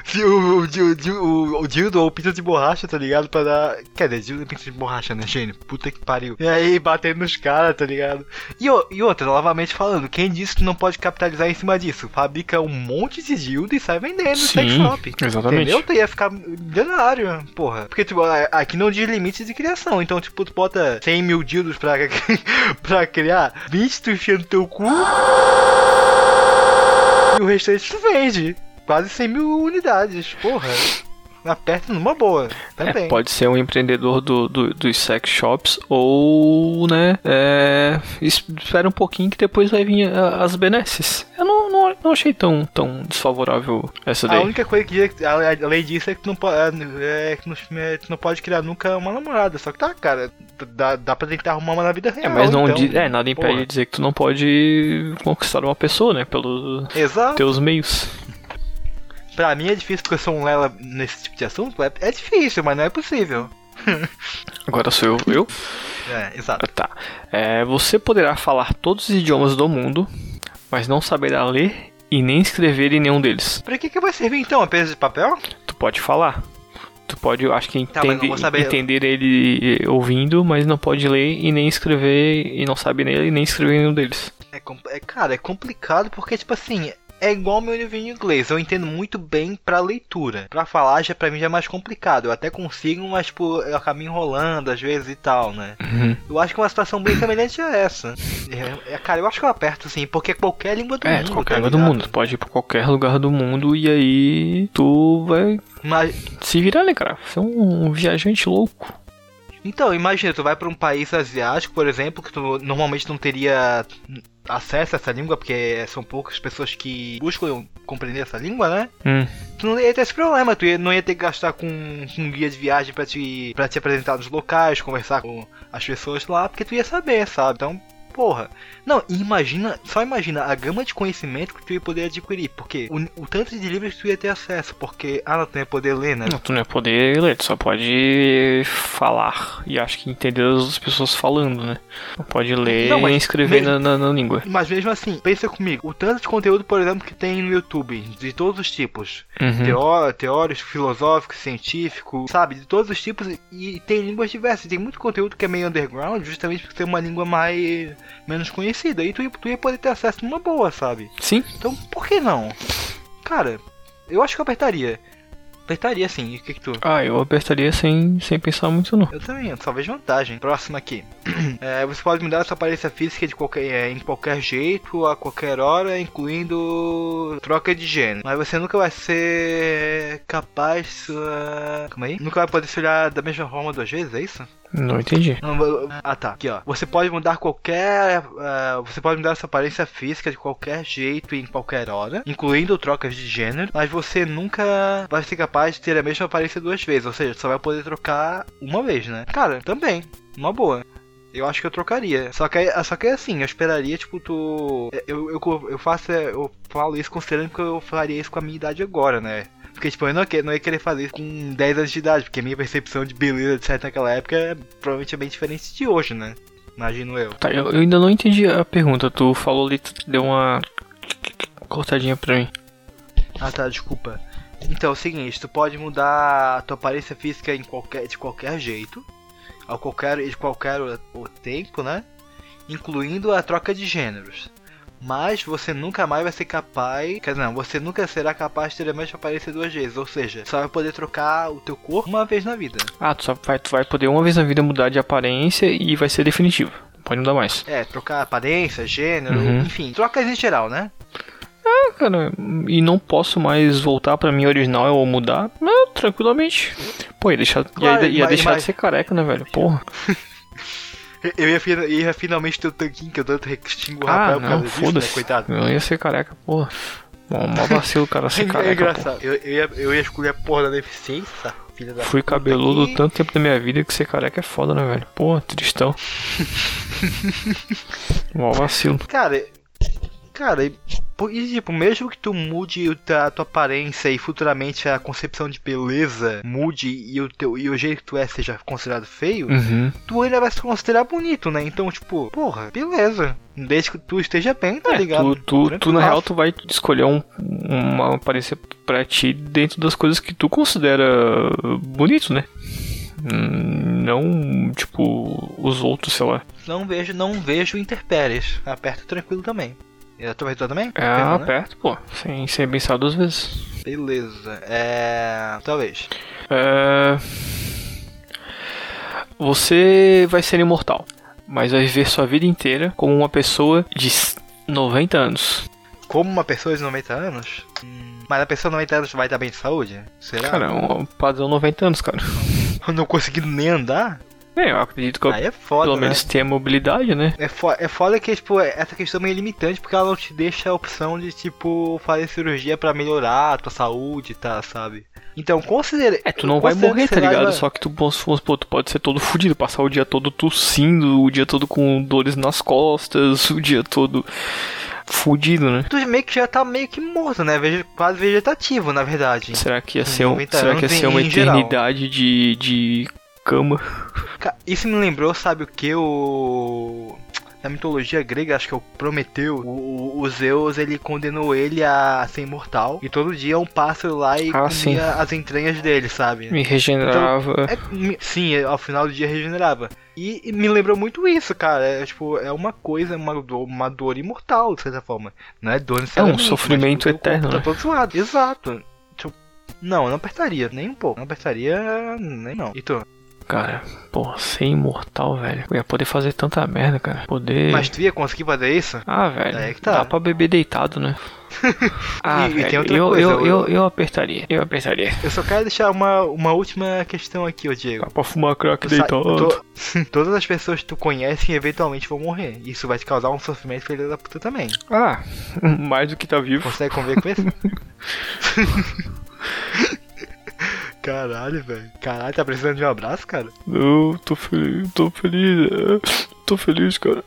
Se o, o, o, dildo ou pizza de borracha, tá ligado? Pra dar. Quer dizer, dildo e de borracha, né, gênio? Puta que pariu. E aí, batendo nos caras, tá ligado? E, e outra, novamente falando, quem disse que não pode capitalizar em cima disso? Fabrica um monte de dildo e sai vendendo no sex shop. exatamente. Entendeu? Tu ia ficar milionário, porra. Porque, tipo, aqui não diz limites de criação. Então, tipo, tu bota 100 mil dildos pra, pra criar, 20 tu enfia no teu cu. E o restante tu vende. Quase 100 mil unidades, porra. Aperta numa boa. Também. É, pode ser um empreendedor do, do- dos sex shops ou, né, é, es- espera um pouquinho que depois vai vir a- as benesses. Eu não, não, não achei tão, tão desfavorável essa A daí. única coisa que a a lei disso é que tu não, po- é, é que não- é, tu não pode criar nunca uma namorada. Só que tá, cara, dá, dá pra tentar arrumar uma na vida real. É, mas não então, diz, é, nada impede porra. de dizer que tu não pode conquistar uma pessoa, né, pelos Exato. teus meios. Pra mim é difícil porque eu sou um lela nesse tipo de assunto. É, é difícil, mas não é possível. Agora sou eu, eu? É, exato. Tá. É, você poderá falar todos os idiomas do mundo, mas não saberá ler e nem escrever em nenhum deles. Pra que, que vai servir então? A peso de papel? Tu pode falar. Tu pode, eu acho que Tá, saber- entender ele eh, ouvindo, mas não pode ler e nem escrever, e não sabe ler e nem escrever em nenhum deles. É, é, cara, é complicado porque, tipo assim, é igual meu nível em inglês. Eu entendo muito bem pra leitura. Pra falar, já pra mim já é mais complicado. Eu até consigo, mas, tipo, eu acabo enrolando às vezes e tal, né? Uhum. Eu acho que uma situação bem semelhante a essa. É, é, cara, eu acho que eu aperto, sim, porque qualquer língua do É, mundo. qualquer tá lugar do mundo. Tu pode ir pra qualquer lugar do mundo e aí tu vai Mas, se virar, né, cara? Você é um viajante louco. Então, imagina, tu vai pra um país asiático, por exemplo, que tu normalmente não teria acesso a essa língua, porque são poucas pessoas que buscam compreender essa língua, né? Hum. Tu não ia ter esse problema, tu ia- não ia ter que gastar com, com um guia de viagem pra te, pra te apresentar nos locais, conversar com as pessoas lá, porque tu ia saber, sabe? Então, porra. Não, e imagina, só imagina a gama de conhecimento que tu ia poder adquirir, porque o, o tanto de livros que tu ia ter acesso, porque, ah, não, tu ia poder ler, né? Não, tu não ia poder ler, tu só pode falar. E acho que entender as pessoas falando, né? Não pode ler Não, nem escrever mesmo- na, na- na língua. Mas mesmo assim, pensa comigo, o tanto de conteúdo, por exemplo, que tem no YouTube, de todos os tipos. Uhum. Teó teóricos, filosóficos, científicos, sabe? De todos os tipos e tem línguas diversas. Tem muito conteúdo que é meio underground, justamente por ser uma língua mais menos conhecida. E tu, ia- tu ia poder ter acesso numa boa, sabe? Sim, Então, por que não? Cara, eu acho que eu apertaria. Apertaria sim. E o que, que tu? Ah, eu apertaria sem, sem pensar muito não. Eu também, só vejo vantagem. Próximo aqui. É, você pode mudar sua aparência física de qualquer, é, em qualquer jeito, a qualquer hora, incluindo troca de gênero. Mas você nunca vai ser capaz. Sua... Calma aí. Nunca vai poder se olhar da mesma forma duas vezes, é isso? Não entendi. Ah tá, aqui ó. Você pode mudar qualquer. eh, você pode mudar sua aparência física de qualquer jeito e em qualquer hora, incluindo trocas de gênero, mas você nunca vai ser capaz de ter a mesma aparência duas vezes, ou seja, só vai poder trocar uma vez, né? Cara, também, uma boa. Eu acho que eu trocaria. Só que, aí- só que assim, eu esperaria, tipo, tu. Eu, eu, eu faço. Eu falo isso considerando que eu faria isso com a minha idade agora, né? Porque, tipo, eu não, não ia querer fazer isso com 10 anos de idade, porque a minha percepção de beleza, etc, naquela época, é, provavelmente é bem diferente de hoje, né? Imagino eu. Tá, eu, eu ainda não entendi a pergunta. Tu falou ali, tu deu uma cortadinha pra mim. Ah tá, desculpa. Então é o seguinte, tu pode mudar a tua aparência física em qualquer, de qualquer jeito, a qualquer, de qualquer o tempo, né? Incluindo a troca de gêneros. Mas você nunca mais vai ser capaz. Quer dizer, não, você nunca será capaz de ter a mesma aparência duas vezes. Ou seja, só vai poder trocar o teu corpo uma vez na vida. Ah, tu, só vai, tu vai poder uma vez na vida mudar de aparência e vai ser definitivo. Pode mudar mais. É, trocar aparência, gênero, Uhum. enfim, trocas em geral, né? Ah, cara, e não posso mais voltar pra minha original ou mudar? Não, tranquilamente. Pô, ia deixar, Claro, ia, ia mas- deixar mas- de ser careca, né, velho? Porra. Eu ia, ia finalmente ter o tanquinho que eu tanto extingo o Ah, por não, causa disso, né? Coitado. Eu ia ser careca, porra. Bom, mó vacilo o cara ser É careca, pô. engraçado. Eu, eu, ia, eu ia escolher a porra da deficiência, filha da Fui cabeludo tanto tempo da minha vida que ser careca é foda, né, velho? Porra, tristão. Mó vacilo. Cara, Cara, e, e, tipo, mesmo que tu mude a tua aparência e futuramente a concepção de beleza mude e o, teu, e o jeito que tu é seja considerado feio, Uhum. tu ainda vai se considerar bonito, né? Então, tipo, porra, beleza. Desde que tu esteja bem, tá É, ligado? tu, tu, tu, na real, tu vai escolher um, uma aparência pra ti dentro das coisas que tu considera bonito, né? Hum, Não, tipo, os outros, sei lá. Não vejo, não vejo interpéries. Aperta tranquilo também. E a tua também? É, né? aperto, pô. Sem, sem pensar duas vezes. Beleza. É. Talvez. É... Você vai ser imortal, mas vai viver sua vida inteira como uma pessoa de 90 anos. Como uma pessoa de 90 anos? Hum, Mas a pessoa de 90 anos vai estar bem de saúde? Será? Cara, um padrão 90 anos, cara. Eu não conseguindo nem andar? É, eu acredito que eu, Aí é foda, pelo né? menos tenha mobilidade, né? É, fo é foda que, tipo, essa questão é meio limitante porque ela não te deixa a opção de, tipo, fazer cirurgia pra melhorar a tua saúde, tá, sabe? Então, considere... É, tu não vai morrer, tá você vai- ligado? Só que tu, supor, tu pode ser todo fudido, passar o dia todo tossindo, o dia todo com dores nas costas, o dia todo fudido, né? Tu meio que já tá meio que morto, né? Quase vegetativo, na verdade. Será que ia ser, um, 90 será que ia ser uma geral. eternidade de, de cama? Ca- Isso me lembrou, sabe o que? O. Na mitologia grega, acho que é o Prometeu. O, o- Zeus ele condenou ele a ser imortal. E todo dia um pássaro lá e Ah, comia sim. as entranhas dele, sabe? Me regenerava. É, me- sim, ao final do dia regenerava. E, me lembrou muito isso, cara. É, tipo, é uma coisa, uma dor, uma dor imortal, de certa forma. Não é dor necessariamente, mas, sofrimento tipo, teu corpo eterno, Tá né? todo zoado. Exato. Tipo, não, não apertaria, nem um pouco. Não apertaria, nem não. E tu? Cara, pô, ser imortal, velho. Eu ia poder fazer tanta merda, cara. Poder. Mas tu ia conseguir fazer isso? Ah, velho. É que tá. Dá pra beber deitado, né? ah, E- e velho. tem outra eu, coisa, eu, eu- eu, apertaria. Eu apertaria. Eu só quero deixar uma, uma última questão aqui, ô Diego. Dá pra fumar crack deitado. to- todas as pessoas que tu conhece eventualmente vão morrer. Isso vai te causar um sofrimento filho da puta também. Ah, mais do que tá vivo. Consegue conviver com isso? Caralho, velho. Caralho, tá precisando de um abraço, cara? Eu tô feliz, tô feliz, é, tô feliz, cara.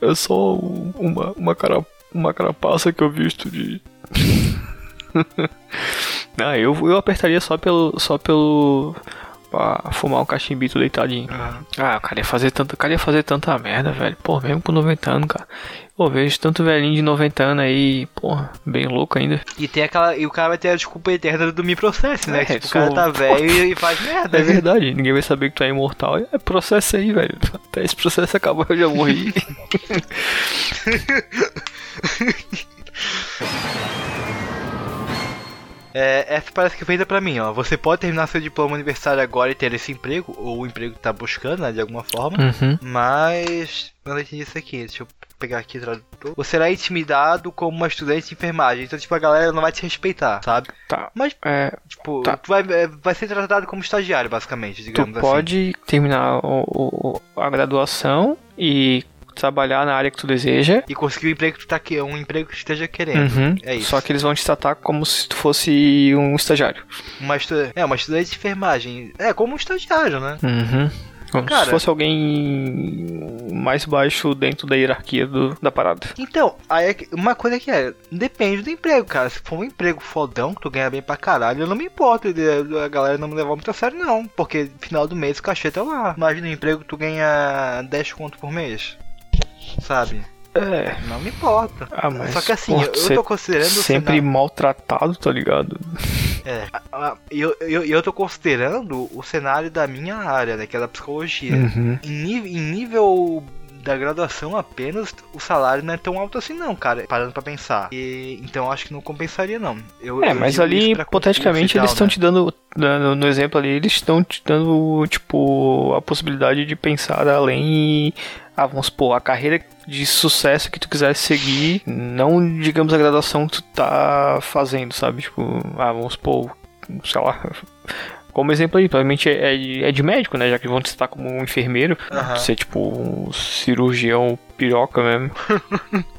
É, é só um- uma, uma, cara, uma carapaça que eu visto de. ah, eu, eu apertaria só pelo. só pelo. pra fumar um cachimbito deitadinho. Ah, o cara ia fazer tanta, cara ia fazer tanta merda, velho. Pô, mesmo com 90 anos, cara. Pô, vejo tanto velhinho de 90 anos aí, porra, bem louco ainda. E tem aquela. E o cara vai ter a desculpa eterna do me processo, né? É, tipo, o cara tá velho e e faz merda. É verdade, ninguém vai saber que tu é imortal. É processo aí, velho. Até esse processo acabar, eu já morri. É, essa parece que é feita pra mim, ó. Você pode terminar seu diploma universitário agora e ter esse emprego, ou o emprego que tá buscando, né, de alguma forma. uhum. Mas. Eu não entendi isso aqui. Deixa eu pegar aqui tradutor. Você será intimidado como uma estudante de enfermagem. Então, tipo, a galera não vai te respeitar, sabe? Tá. Mas, É, tipo, Tá. tu vai, é, vai ser tratado como estagiário, basicamente, tu digamos assim. pode terminar o- o- a graduação e trabalhar na área que tu deseja. E conseguir o emprego que tu tá que um emprego que tu esteja querendo. Uhum. É isso. Só que eles vão te tratar como se tu fosse um estagiário. Uma estu... É, uma estudante de enfermagem. É, como um estagiário, né? Uhum. Cara- se fosse alguém mais baixo dentro da hierarquia do- da parada. Então, aí é uma coisa que é, depende do emprego, cara. Se for um emprego fodão, que tu ganha bem pra caralho, eu não me importo de a galera não me levar muito a sério, não. Porque final do mês o cachê tá lá. Imagina um emprego que tu ganha 10 conto por mês. Sabe? É. Não me importa. Ah, mas. Só que assim, eu, eu tô considerando Sempre cenário- maltratado, tá ligado? É, eu, eu, eu tô considerando o cenário da minha área, né? Que é da psicologia. Uhum. Em, nível, em nível da graduação apenas, o salário não é tão alto assim não, cara. Parando pra pensar. E, então acho que não compensaria não. Eu, É, eu mas ali, hipoteticamente, eles estão né? te dando, dando- no exemplo ali, eles estão te dando, tipo, a possibilidade de pensar além e, ah, vamos supor, a carreira de sucesso que tu quiser seguir, não, digamos, a graduação que tu tá fazendo, sabe? Tipo, ah, vamos supor, sei lá, como exemplo aí, provavelmente é, é- de médico, né? Já que vão te citar como um enfermeiro, Aham. ser, tipo, um cirurgião piroca mesmo.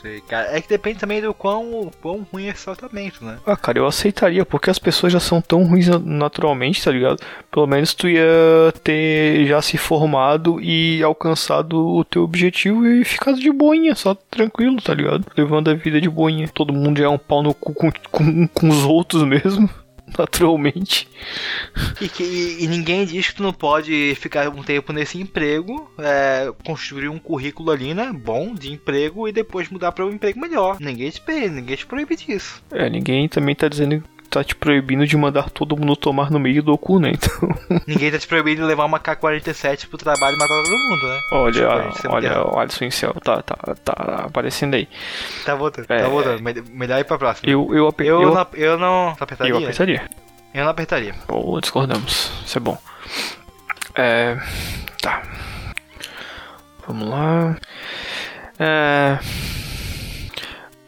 Sei, cara. É que depende também do quão, quão ruim é esse tratamento, né? Ah, cara, eu aceitaria, porque as pessoas já são tão ruins naturalmente, tá ligado? Pelo menos tu ia ter já se formado e alcançado o teu objetivo e ficado de boinha, só tranquilo, tá ligado? Levando a vida de boinha. Todo mundo já é um pau no cu com, com, com os outros mesmo. Naturalmente. E, que, e, e ninguém diz que tu não pode ficar um tempo nesse emprego, é, construir um currículo ali, né? Bom, de emprego e depois mudar para um emprego melhor. Ninguém te, ninguém te proíbe disso. É, ninguém também tá dizendo tá te proibindo de mandar todo mundo tomar no meio do cu, né? Então, ninguém tá te proibindo de levar uma K-47 pro trabalho e matar todo mundo, né? olha, Desculpa, me olha, o Alisson Incel, tá, tá, tá aparecendo aí. Tá voltando, É. tá voltando. Me- Melhor ir pra próxima. Eu, eu, aper- Eu, eu, não, eu não. Apertaria? eu apertaria. Eu não apertaria. Ou discordamos. Isso é bom. É. Tá. Vamos lá. É.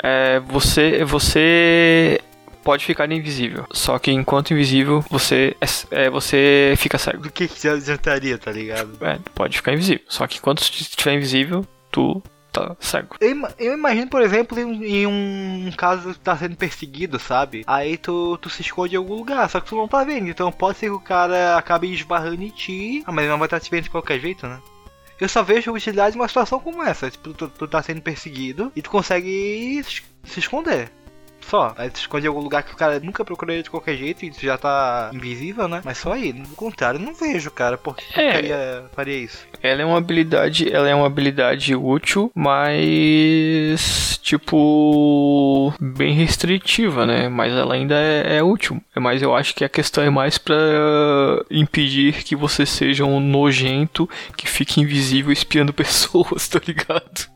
É. Você. Você. Pode ficar invisível. Só que enquanto invisível, você. É, é, você fica cego. Do que que adiantaria, tá ligado? É, pode ficar invisível. Só que enquanto estiver invisível, tu tá cego. Eu, eu imagino, por exemplo, em, em um caso que tá sendo perseguido, sabe? Aí tu, tu se esconde em algum lugar, só que tu não tá vendo. Então pode ser que o cara acabe esbarrando em ti. Ah, mas ele não vai estar te vendo de qualquer jeito, né? Eu só vejo utilidade numa situação como essa. Tipo, tu, tu tá sendo perseguido e tu consegue se esconder. Só. Aí tu esconde em algum lugar que o cara nunca procuraria de qualquer jeito e tu já tá invisível, né? Mas só aí. Do contrário, não vejo, cara. Por que É. faria, faria isso? Ela é uma habilidade, ela é uma habilidade útil, mas tipo bem restritiva, né? Mas ela ainda é, é útil. Mas eu acho que a questão é mais pra impedir que você seja um nojento que fique invisível espiando pessoas, tá ligado?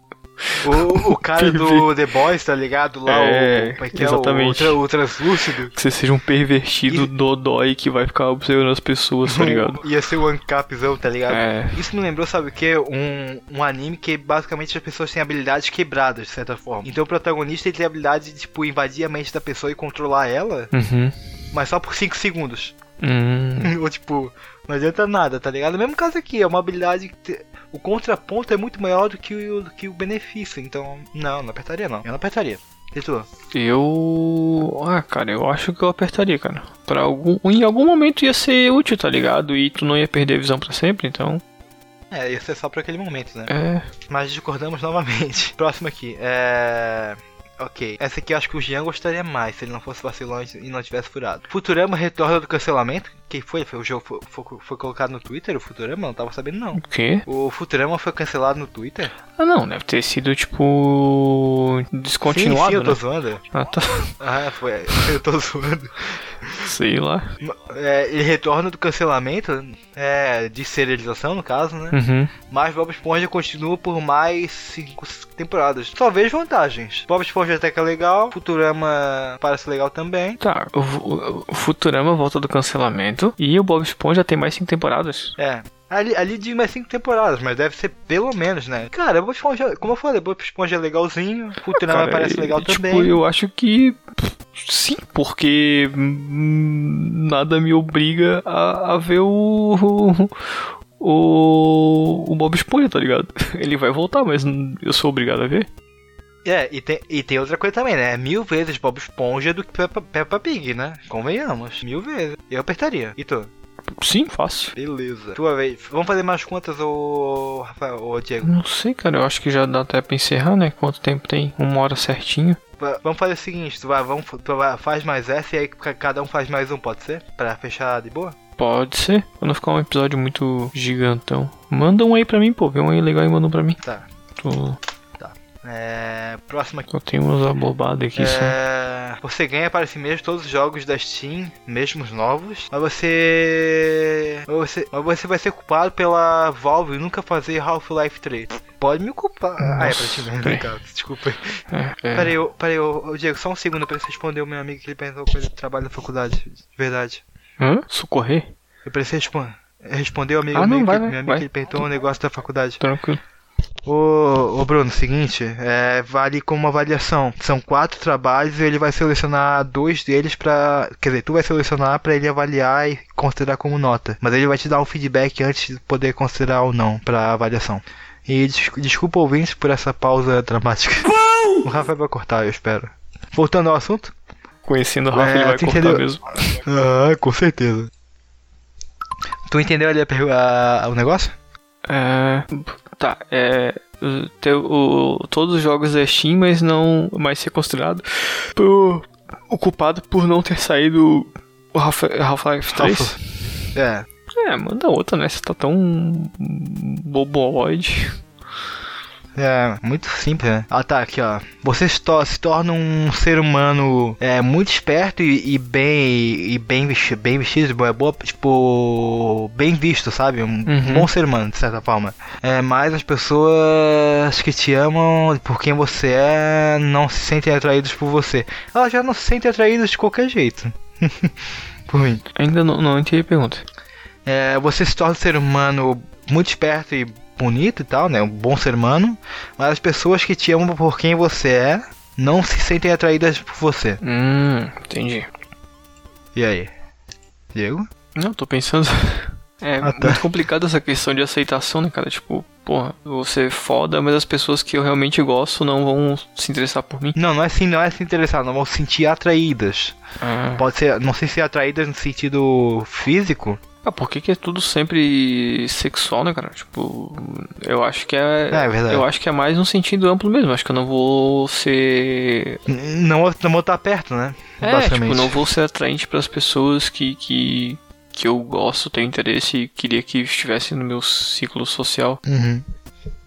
O, o cara do The Boys, tá ligado? Lá É, o. Como é que exatamente. é? O, o, o translúcido. Que você seja um pervertido E- dodói que vai ficar observando as pessoas, tá ligado? Ia ser o Ancapzão, tá ligado? É. Isso me lembrou, sabe o que? Um, um anime que basicamente as pessoas têm habilidades quebradas, de certa forma. Então o protagonista ele tem a habilidade de, tipo, invadir a mente da pessoa e controlar ela, Uhum. mas só por 5 segundos. Hum. Ou tipo, não adianta nada, tá ligado? No mesmo caso aqui, é uma habilidade que. O contraponto é muito maior do que o, do que o benefício. Então, não, não apertaria não. Eu não apertaria. E tu? Eu. Ah, cara, eu acho que eu apertaria, cara. Pra algum... Em algum momento ia ser útil, tá ligado? E tu não ia perder a visão pra sempre, então. É, ia ser só pra aquele momento, né? É. Mas discordamos novamente. Próximo aqui. É. Ok. Essa aqui eu acho que o Jean gostaria mais se ele não fosse vacilão e não tivesse furado. Futurama retorna do cancelamento. Quem foi? foi o jogo foi, foi- foi colocado no Twitter? O Futurama? Não tava sabendo não. O quê? O Futurama foi cancelado no Twitter? Ah, não, deve ter sido tipo. descontinuado, sim, sim, eu tô né? zoando. Ah, tá. Ah, foi. Eu tô zoando. Sei lá. É, ele retorna do cancelamento, é, de serialização no caso, né? Uhum. Mas Bob Esponja continua por mais cinco temporadas. Só vejo vantagens. Bob Esponja até que é legal, Futurama parece legal também. Tá, o, o- o Futurama volta do cancelamento e o Bob Esponja tem mais cinco temporadas. É. Ali, ali diz mais cinco temporadas, mas deve ser pelo menos, né? Cara, Bob Esponja, como eu falei, Bob Esponja é legalzinho, Futurama Cara, parece e- legal tipo, também. eu acho que sim, porque nada me obriga a, a ver o, o o Bob Esponja, tá ligado? Ele vai voltar, mas eu sou obrigado a ver. É, e tem, e tem outra coisa também, né? Mil vezes Bob Esponja do que Peppa, Peppa Pig, né? Convenhamos. Mil vezes. Eu apertaria. E tu? Sim, fácil. Beleza. Tua vez. Vamos fazer mais contas, ô Rafael, ô Diego? Não sei, cara, eu acho que já dá até pra encerrar, né? Quanto tempo tem? Uma hora certinho. Va- Vamos fazer o seguinte, tu vai, vamos, tu vai, faz mais essa e aí ca- cada um faz mais um, pode ser? Pra fechar de boa? Pode ser, pra não ficar um episódio muito gigantão. Manda um aí pra mim, pô. Vê um aí legal e manda um pra mim. Tá. Tô... É. Próxima aqui. Eu tenho umas abobadas aqui. É, você ganha para si mesmo todos os jogos da Steam, mesmo os novos, mas você, mas você, mas você vai ser culpado pela Valve nunca fazer Half-Life 3. Pode me culpar. ah, é pra ti mesmo, cara. Desculpa. É, é. Peraí, eu- peraí, Diego, só um segundo pra você responder o meu amigo que ele perguntou coisa de trabalho na faculdade. De verdade. Hã? Socorrer? Eu preciso responder. Respondeu o amigo Ah, não, meu, vai, que, vai, meu amigo vai. que ele perguntou um negócio da faculdade. Tranquilo. Ô, ô Bruno, seguinte, é, vale como uma avaliação. São quatro trabalhos e ele vai selecionar dois deles pra. Quer dizer, tu vai selecionar pra ele avaliar e considerar como nota. Mas ele vai te dar um feedback antes de poder considerar ou não pra avaliação. E des- desculpa ouvintes por essa pausa dramática. O Rafa vai cortar, eu espero. Voltando ao assunto. Conhecendo o Rafa, É, ele vai cortar entendeu? mesmo. Ah, com certeza. Tu entendeu ali a a- o negócio? É. Tá, é. o- o- todos os jogos é Steam, mas não mais ser considerado por, o culpado por não ter saído o Half- Half-Life 3. É. É, manda outra, né? Você tá tão boboide. É, muito simples, né? Ah, tá, aqui, ó. Você se, to- se torna um ser humano é, muito esperto e, e bem e bem vestido, bem vestido, é boa, tipo, bem visto, sabe? Um Uhum. bom ser humano, de certa forma. É, mas as pessoas que te amam por quem você é não se sentem atraídos por você. Elas já não se sentem atraídas de qualquer jeito. por mim. Ainda não, não entendi a pergunta. É, você se torna um ser humano muito esperto e bonito e tal, né? Um bom ser humano. Mas as pessoas que te amam por quem você é não se sentem atraídas por você. Hum, entendi. E aí? Diego? Não, tô pensando. É Ah, tá. muito complicado essa questão de aceitação, né, cara? Tipo, porra, você é foda, mas as pessoas que eu realmente gosto não vão se interessar por mim. Não, não é assim, não é se interessar, não vão se sentir atraídas. Ah, Pode ser, não sei se atraídas no sentido físico. Ah, por que, que é tudo sempre sexual, né, cara? Tipo, eu acho que é. É, é verdade. Eu acho que é mais um sentido amplo mesmo. Acho que eu não vou ser. Não, não vou estar perto, né? É, tipo, não vou ser atraente para as pessoas que, que, que eu gosto, tenho interesse e queria que estivessem no meu ciclo social. Uhum.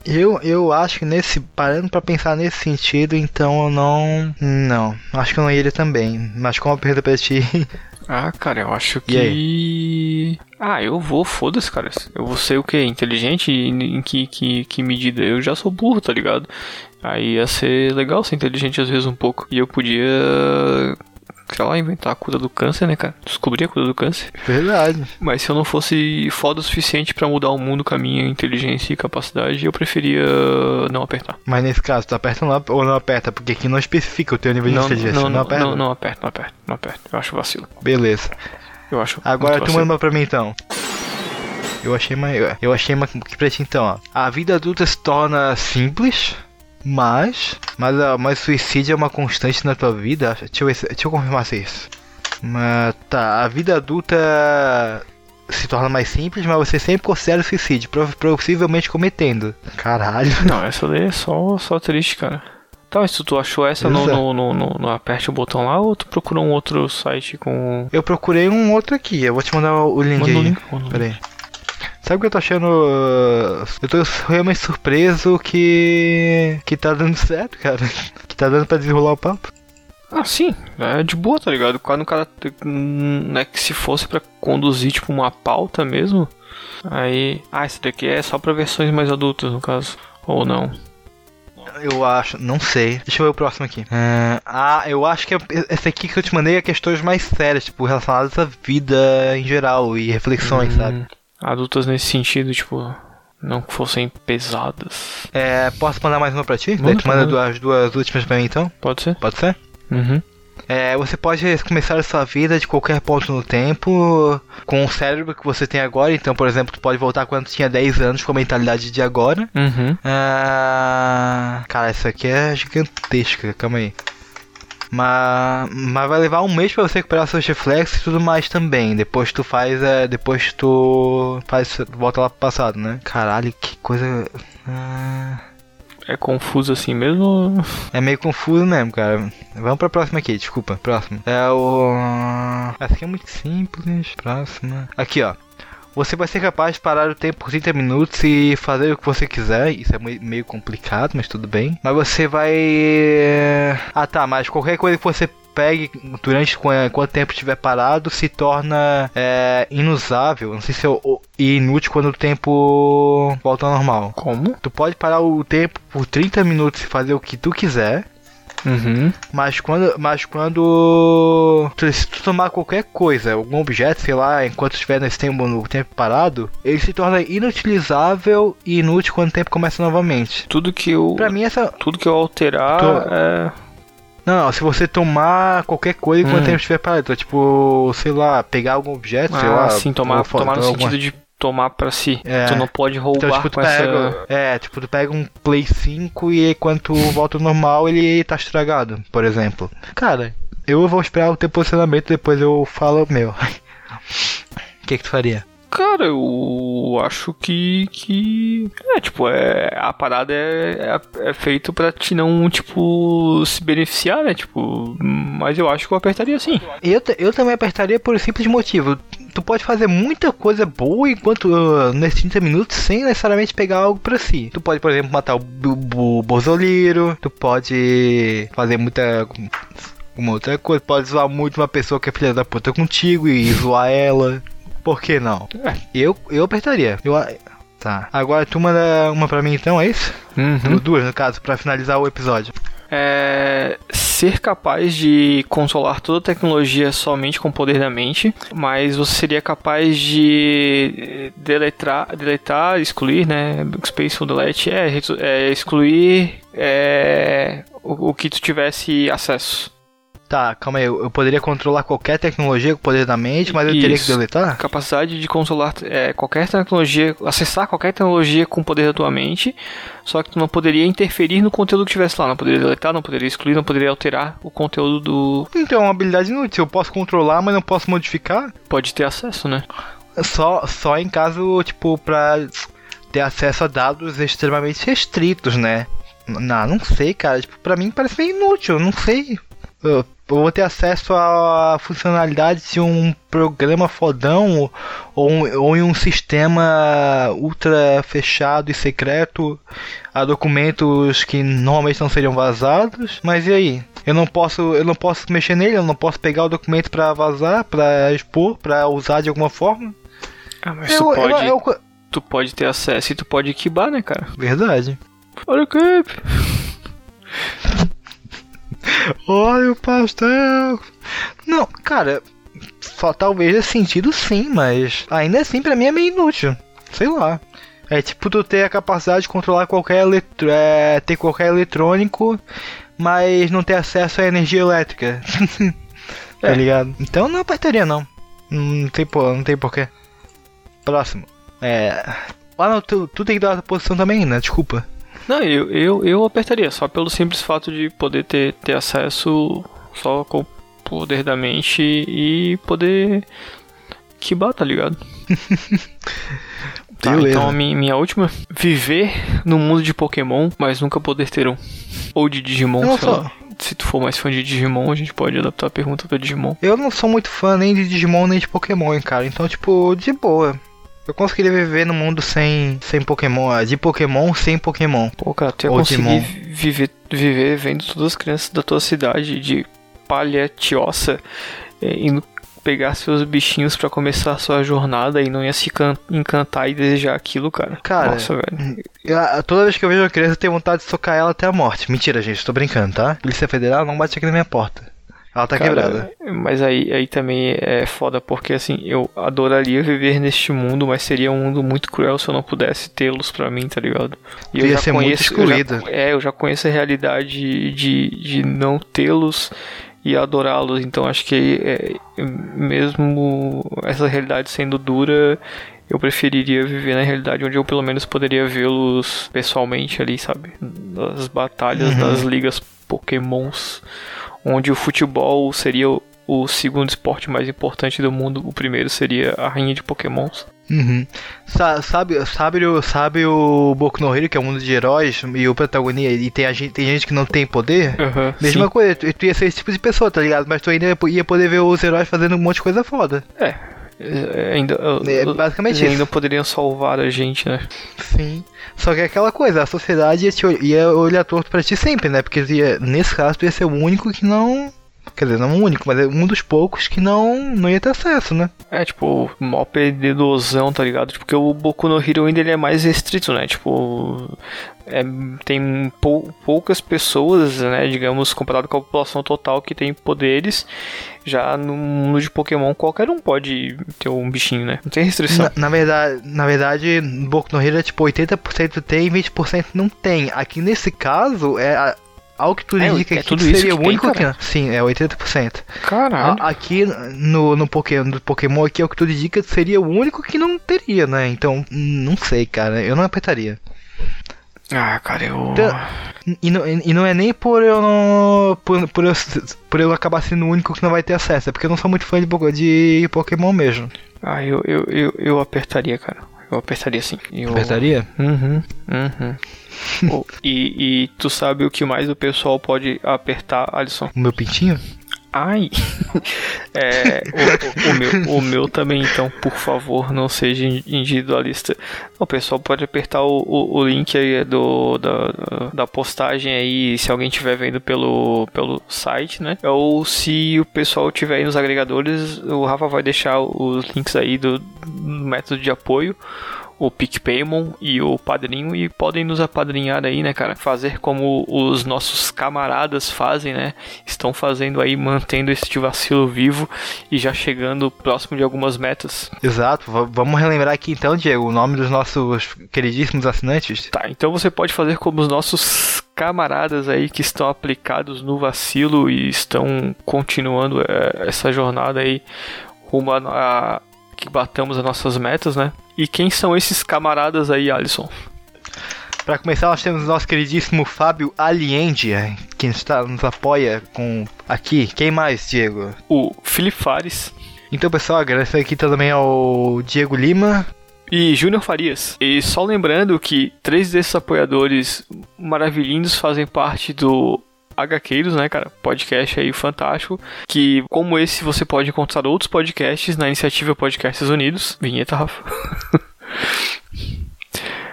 Eu, eu acho que nesse. Parando pra pensar nesse sentido, então eu não. Não. Acho que eu não iria também. Mas como a pergunta pra ti. Ah, cara, eu acho que. Ah, eu vou, foda-se, cara. Eu vou ser o quê? Inteligente? Em em que, que, que medida? Eu já sou burro, tá ligado? Aí ia ser legal ser inteligente às vezes um pouco. E eu podia. Sei lá, inventar a cura do câncer, né, cara? Descobrir a cura do câncer. Verdade. Mas se eu não fosse foda o suficiente pra mudar o mundo com a minha inteligência e capacidade, eu preferia não apertar. Mas nesse caso, tu aperta lá ou não aperta? Porque aqui não especifica o teu nível de Não, inteligência. não, não, aperta? não, não aperta, não aperta, não aperta. Eu acho vacilo. Beleza. Eu acho. Agora tu manda pra mim então. Eu achei maior. Eu achei uma que pra ti então, ó. A vida adulta se torna simples, mas. Mas, ah, mas suicídio é uma constante na tua vida. Deixa eu, ver se- deixa eu confirmar se é isso. Mas tá, a vida adulta se torna mais simples, mas você sempre considera o suicídio, possivelmente cometendo. Caralho. Não, essa daí é só, só triste, cara. Tá, mas tu, achou essa no, no, no, no- no aperte o botão lá ou tu procurou um outro site com. Eu procurei um outro aqui, eu vou te mandar o link Manda aí. o link. Pera aí. Sabe o que eu tô achando? uh, Eu tô realmente surpreso que. que tá dando certo, cara. Que tá dando pra desenrolar o papo. Ah, sim, é de boa, tá ligado? Quando o cara. hum, Né, que se fosse pra conduzir, tipo, uma pauta mesmo. Aí. Ah, esse daqui é só pra versões mais adultas, no caso. Ou não. Eu acho, não sei. Deixa eu ver o próximo aqui. É, ah, eu acho que esse aqui que eu te mandei é questões mais sérias, tipo, relacionadas à vida em geral e reflexões, sabe? Adultas nesse sentido, tipo. Não que fossem pesadas. É, posso mandar mais uma pra ti? Manda, Daí tu manda duas, duas últimas pra mim então? Pode ser? Pode ser? Uhum. É, você pode começar a sua vida de qualquer ponto no tempo com o cérebro que você tem agora. Então, por exemplo, tu pode voltar quando tu tinha 10 anos com a mentalidade de agora. Uhum. Ah, cara, essa aqui é gigantesca, calma aí. Mas, mas vai levar um mês pra você recuperar seus reflexos e tudo mais também. Depois tu faz, é, depois tu faz, volta lá pro passado, né? Caralho, que coisa. Ah, É confuso assim mesmo? é meio confuso mesmo, cara. Vamos pra próxima aqui, desculpa. Próxima. É o. Essa aqui é muito simples. Próxima. Aqui, ó. Você vai ser capaz de parar o tempo por 30 minutos e fazer o que você quiser. Isso é mei- meio complicado, mas tudo bem. Mas você vai. Ah tá, mas qualquer coisa que você pegue durante qu- quanto tempo estiver parado se torna é, inusável. Não sei se é inútil quando o tempo volta ao normal. Como? Tu pode parar o tempo por 30 minutos e fazer o que tu quiser. Uhum. Mas quando, mas quando se tu tomar qualquer coisa, algum objeto, sei lá, enquanto estiver nesse tempo, no tempo parado, ele se torna inutilizável e inútil quando o tempo começa novamente. Tudo que eu. Pra mim essa, Tudo que eu alterar Tu- é. não, não, se você tomar qualquer coisa enquanto Hum. o tempo estiver parado, então, tipo, sei lá, pegar algum objeto, sei Ah, lá, sim, tomar, tomar no alguma- sentido de tomar pra si. É. Tu não pode roubar Então, tipo, tu com pega. essa. É, tipo, tu pega um Play 5 e quando tu volta ao normal ele tá estragado, por exemplo. Cara, eu vou esperar o teu posicionamento, depois eu falo o meu. O que, que tu faria? Cara, eu acho que. que é, tipo, é, a parada é, é, é feito pra te não, tipo, se beneficiar, né? Tipo, mas eu acho que eu apertaria sim. Eu, eu também apertaria por um simples motivo. Tu pode fazer muita coisa boa enquanto uh, nesses 30 minutos sem necessariamente pegar algo pra si. Tu pode, por exemplo, matar o, o, o Bozoliro, tu pode fazer muita. Uma outra coisa, pode zoar muito uma pessoa que é filha da puta contigo e zoar ela. Por que não? É. Eu, eu apertaria. Eu, tá. Agora tu manda uma pra mim então, é isso? Uhum. Duas, no caso, pra finalizar o episódio. é ser capaz de controlar toda a tecnologia somente com o poder da mente, mas você seria capaz de deletar, deletar excluir, né? Spaceful Delete é, é excluir é, o, o que tu tivesse acesso. Tá, calma aí. Eu, eu poderia controlar qualquer tecnologia com o poder da mente, mas eu teria que Isso. deletar? Capacidade de controlar é, qualquer tecnologia, acessar qualquer tecnologia com o poder da tua mente, só que tu não poderia interferir no conteúdo que tivesse lá, não poderia deletar, não poderia excluir, não poderia alterar o conteúdo do. Então, é uma habilidade inútil. Eu posso controlar, mas não posso modificar. Pode ter acesso, né? Só, só em caso, tipo, pra ter acesso a dados extremamente restritos, né? Não, não sei, cara. Tipo, pra mim parece meio inútil. Não sei. Eu, eu vou ter acesso à funcionalidade de um programa fodão ou, ou em um sistema ultra fechado e secreto a documentos que normalmente não seriam vazados. Mas e aí? Eu não posso, eu não posso mexer nele, eu não posso pegar o documento pra vazar, pra expor, pra usar de alguma forma. Ah, mas Eu- tu, eu- pode, eu- tu pode ter acesso e tu pode kibar, né, cara? Verdade. Olha o! Olha o pastel. Não, cara, só talvez esse sentido sim, mas ainda assim pra mim é meio inútil. Sei lá. É tipo tu ter a capacidade de controlar qualquer eletro... é, ter qualquer eletrônico, mas não ter acesso à energia elétrica. tá É. ligado? Então não apertaria não. Não tem por, não tem porquê. Próximo. É. Ah não, tu, tu tem que dar a posição também, né? Desculpa. Não, eu, eu, eu apertaria, só pelo simples fato de poder ter, ter acesso só com o poder da mente e poder kibar, tá ligado? Tá, Beleza. então a minha, minha última, viver no mundo de Pokémon, mas nunca poder ter um. Ou de Digimon, Não, sei só- lá. Se tu for mais fã de Digimon, a gente pode adaptar a pergunta pra Digimon. Eu não sou muito fã nem de Digimon nem de Pokémon, cara. Então, tipo, de boa. Eu conseguiria viver no mundo sem, sem Pokémon, ah, de Pokémon sem Pokémon. Pô, cara, tu ia Ou conseguir viver, viver vendo todas as crianças da tua cidade de palha tiossa é, indo pegar seus bichinhos pra começar a sua jornada e não ia se can- encantar e desejar aquilo, cara. Cara, Nossa, velho. Eu, ah, toda vez que eu vejo uma criança, eu tenho vontade de socar ela até a morte. Mentira, gente, tô brincando, tá? Polícia Federal não bate aqui na minha porta. Ela tá Cara, quebrada. Mas aí, aí também é foda, porque assim, eu adoraria viver neste mundo, mas seria um mundo muito cruel se eu não pudesse tê-los pra mim, tá ligado? E Tu ia ser muito eu já- excluído. é, eu já conheço a realidade de, de não tê-los e adorá-los, então acho que é, mesmo essa realidade sendo dura, eu preferiria viver na realidade onde eu pelo menos poderia vê-los pessoalmente ali, sabe? Das batalhas, Uhum. das ligas pokémons, onde o futebol seria o- o segundo esporte mais importante do mundo, o primeiro seria a rainha de pokémons. Uhum. Sa- sabe, sabe, o, sabe o Boku no Hero, que é um mundo de heróis, e o protagonista, e tem, a gente, tem gente que não tem poder? Aham, Mesma sim. coisa, tu, tu ia ser esse tipo de pessoa, tá ligado? Mas tu ainda ia poder ver os heróis fazendo um monte de coisa foda. É, ainda, É basicamente eles isso. ainda poderiam salvar a gente, né? Sim. Só que é aquela coisa, a sociedade ia, te, ia olhar torto pra ti sempre, né? Porque ia, nesse caso tu ia ser o único que não. Quer dizer, não o único, mas é um dos poucos que não, não ia ter acesso, né? É, tipo, mó perdedozão, tá ligado? Tipo, Porque o Boku no Hero ainda ele é mais restrito, né? Tipo, é, tem pou- poucas pessoas, né? Digamos, comparado com a população total que tem poderes. Já no mundo de Pokémon, qualquer um pode ter um bichinho, né? Não tem restrição. Na, na verdade, na verdade, Boku no Hero é tipo 80% tem e 20% não tem. Aqui nesse caso, é a, Ao que tudo É, indica é tudo isso seria que o tem, único cara? que. Sim, é 80%. Caralho. A- aqui no, no, Pokémon, no Pokémon aqui, ao que tudo indica, seria o único que não teria, né? Então, não sei, cara. Eu não apertaria. Ah, cara, eu. Então- E não, e não é nem por eu não. Por, por, eu, por eu acabar sendo o único que não vai ter acesso, é porque eu não sou muito fã de, Poké- de Pokémon mesmo. Ah, eu, eu, eu, eu apertaria, cara. Eu apertaria sim. Eu... Apertaria? Uhum, uhum. Oh, e, e tu sabe o que mais o pessoal pode apertar, Alisson? O meu pintinho? Ai! É, o, o- meu, o meu também, então, por favor, não seja individualista. O pessoal pode apertar o, o, o link aí do, da, da postagem aí, se alguém estiver vendo pelo, pelo site, né? Ou se o pessoal tiver aí nos agregadores, o Rafa vai deixar os links aí do, do método de apoio o PicPaymon e o Padrinho e podem nos apadrinhar aí, né, cara? Fazer como os nossos camaradas fazem, né? Estão fazendo aí, mantendo este vacilo vivo e já chegando próximo de algumas metas. Exato. V- vamos relembrar aqui então, Diego, o nome dos nossos queridíssimos assinantes. Tá, então você pode fazer como os nossos camaradas aí que estão aplicados no vacilo e estão continuando é, essa jornada aí rumo a, a que batamos as nossas metas, né? E quem são esses camaradas aí, Alisson? Para começar, nós temos o nosso queridíssimo Fábio Aliendia, que está, nos apoia com aqui. Quem mais, Diego? O Felipe Fares, Então, pessoal, agradecer aqui também ao Diego Lima. e Júnior Farias. E só lembrando que três desses apoiadores maravilhindos fazem parte do HQueiros, né, cara? Podcast aí fantástico. Que, como esse, você pode encontrar outros podcasts na iniciativa Podcasts Unidos. Vinheta, Rafa.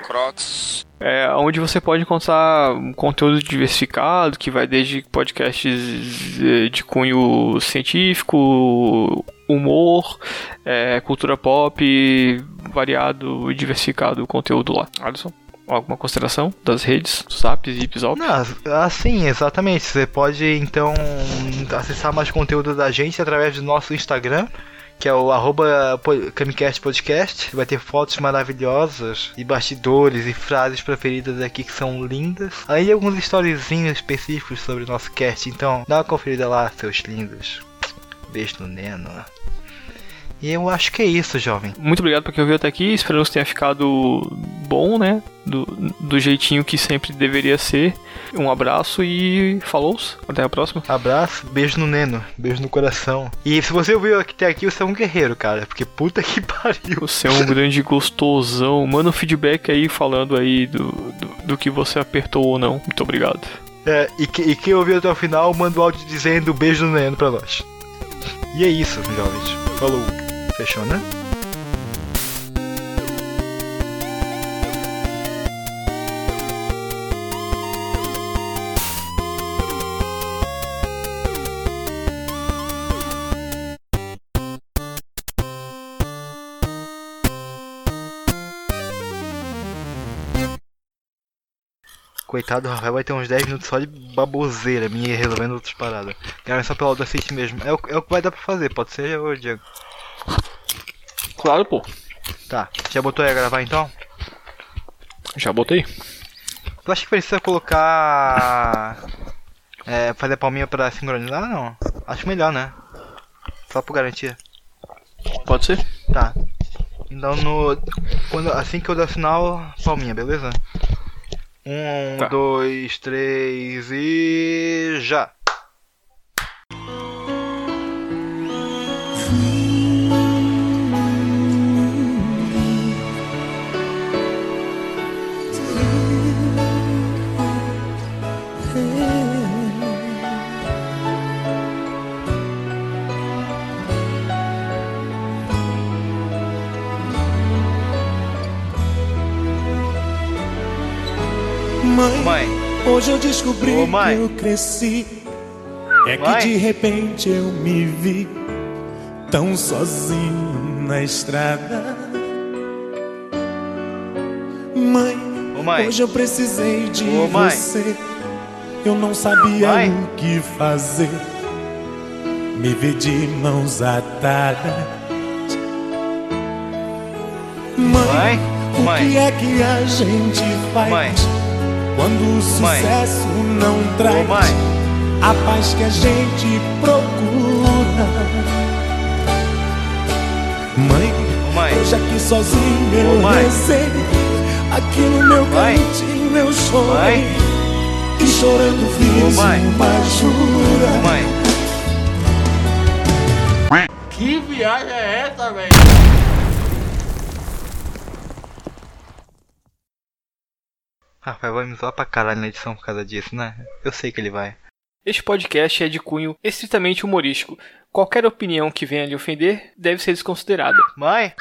Crocs. É, onde você pode encontrar um conteúdo diversificado, que vai desde podcasts eh, de cunho científico, humor, eh, cultura pop, variado e diversificado o conteúdo lá. Alisson, alguma consideração das redes, Zap, Zip, Zop? Não, assim, exatamente. Você pode então acessar mais conteúdo da gente através do nosso Instagram, que é o arroba Camicast Podcast. Vai ter fotos maravilhosas e bastidores e frases preferidas aqui que são lindas. De alguns storyzinhos específicos sobre o nosso cast. Então dá uma conferida lá, seus lindos. Beijo no Neno. E eu acho que é isso, jovem. Muito obrigado por quem ouviu até aqui. Esperamos que tenha ficado bom, né? Do, do jeitinho que sempre deveria ser. Um abraço e falou. Até a próxima. Abraço, beijo no Neno, beijo no coração. E se você ouviu até aqui, você é um guerreiro, cara. Porque puta que pariu. Você é um grande gostosão. Manda um feedback aí falando aí do, do, do que você apertou ou não. Muito obrigado. É, e, que- e quem ouviu até o final, manda o áudio dizendo beijo no Neno pra nós. E é isso, jovens. Falou. Fechou, né? Coitado do Rafael vai ter uns 10 minutos só de baboseira minha resolvendo outras paradas. Cara, é só pelo Audacity mesmo. É o, é o que vai dar pra fazer, pode ser, ô Diego? Claro, pô. Tá, já botou aí a gravar então? Já botei. Tu acha que precisa colocar. É, fazer a palminha pra sincronizar? Não. Acho melhor, né? Só por garantia. Pode ser? Tá. Então no. Quando, assim que eu der sinal, palminha, beleza? Um, Tá. dois, três e. já! Hoje eu descobri Ô, que eu cresci. É que Mãe. de repente eu me vi tão sozinho na estrada. Mãe, Ô, mãe. hoje eu precisei de Ô, você. Eu não sabia Mãe. o que fazer. Me vi de mãos atadas. Mãe, o que é que a gente faz? Mãe? Quando o Mãe. sucesso não Ô traz mãe, a paz que a gente procura. Mãe, ô mãe, hoje aqui sozinho eu mãe. rezei. Aqui no meu Mãe. cantinho eu chorei. mãe, E chorando fiz Ô, mãe. uma jura. ô mãe. Que viagem é essa, velho? Rafael vai me zoar pra caralho na edição por causa disso, né? Eu sei que ele vai. Este podcast é de cunho estritamente humorístico. Qualquer opinião que venha lhe ofender deve ser desconsiderada. Mãe?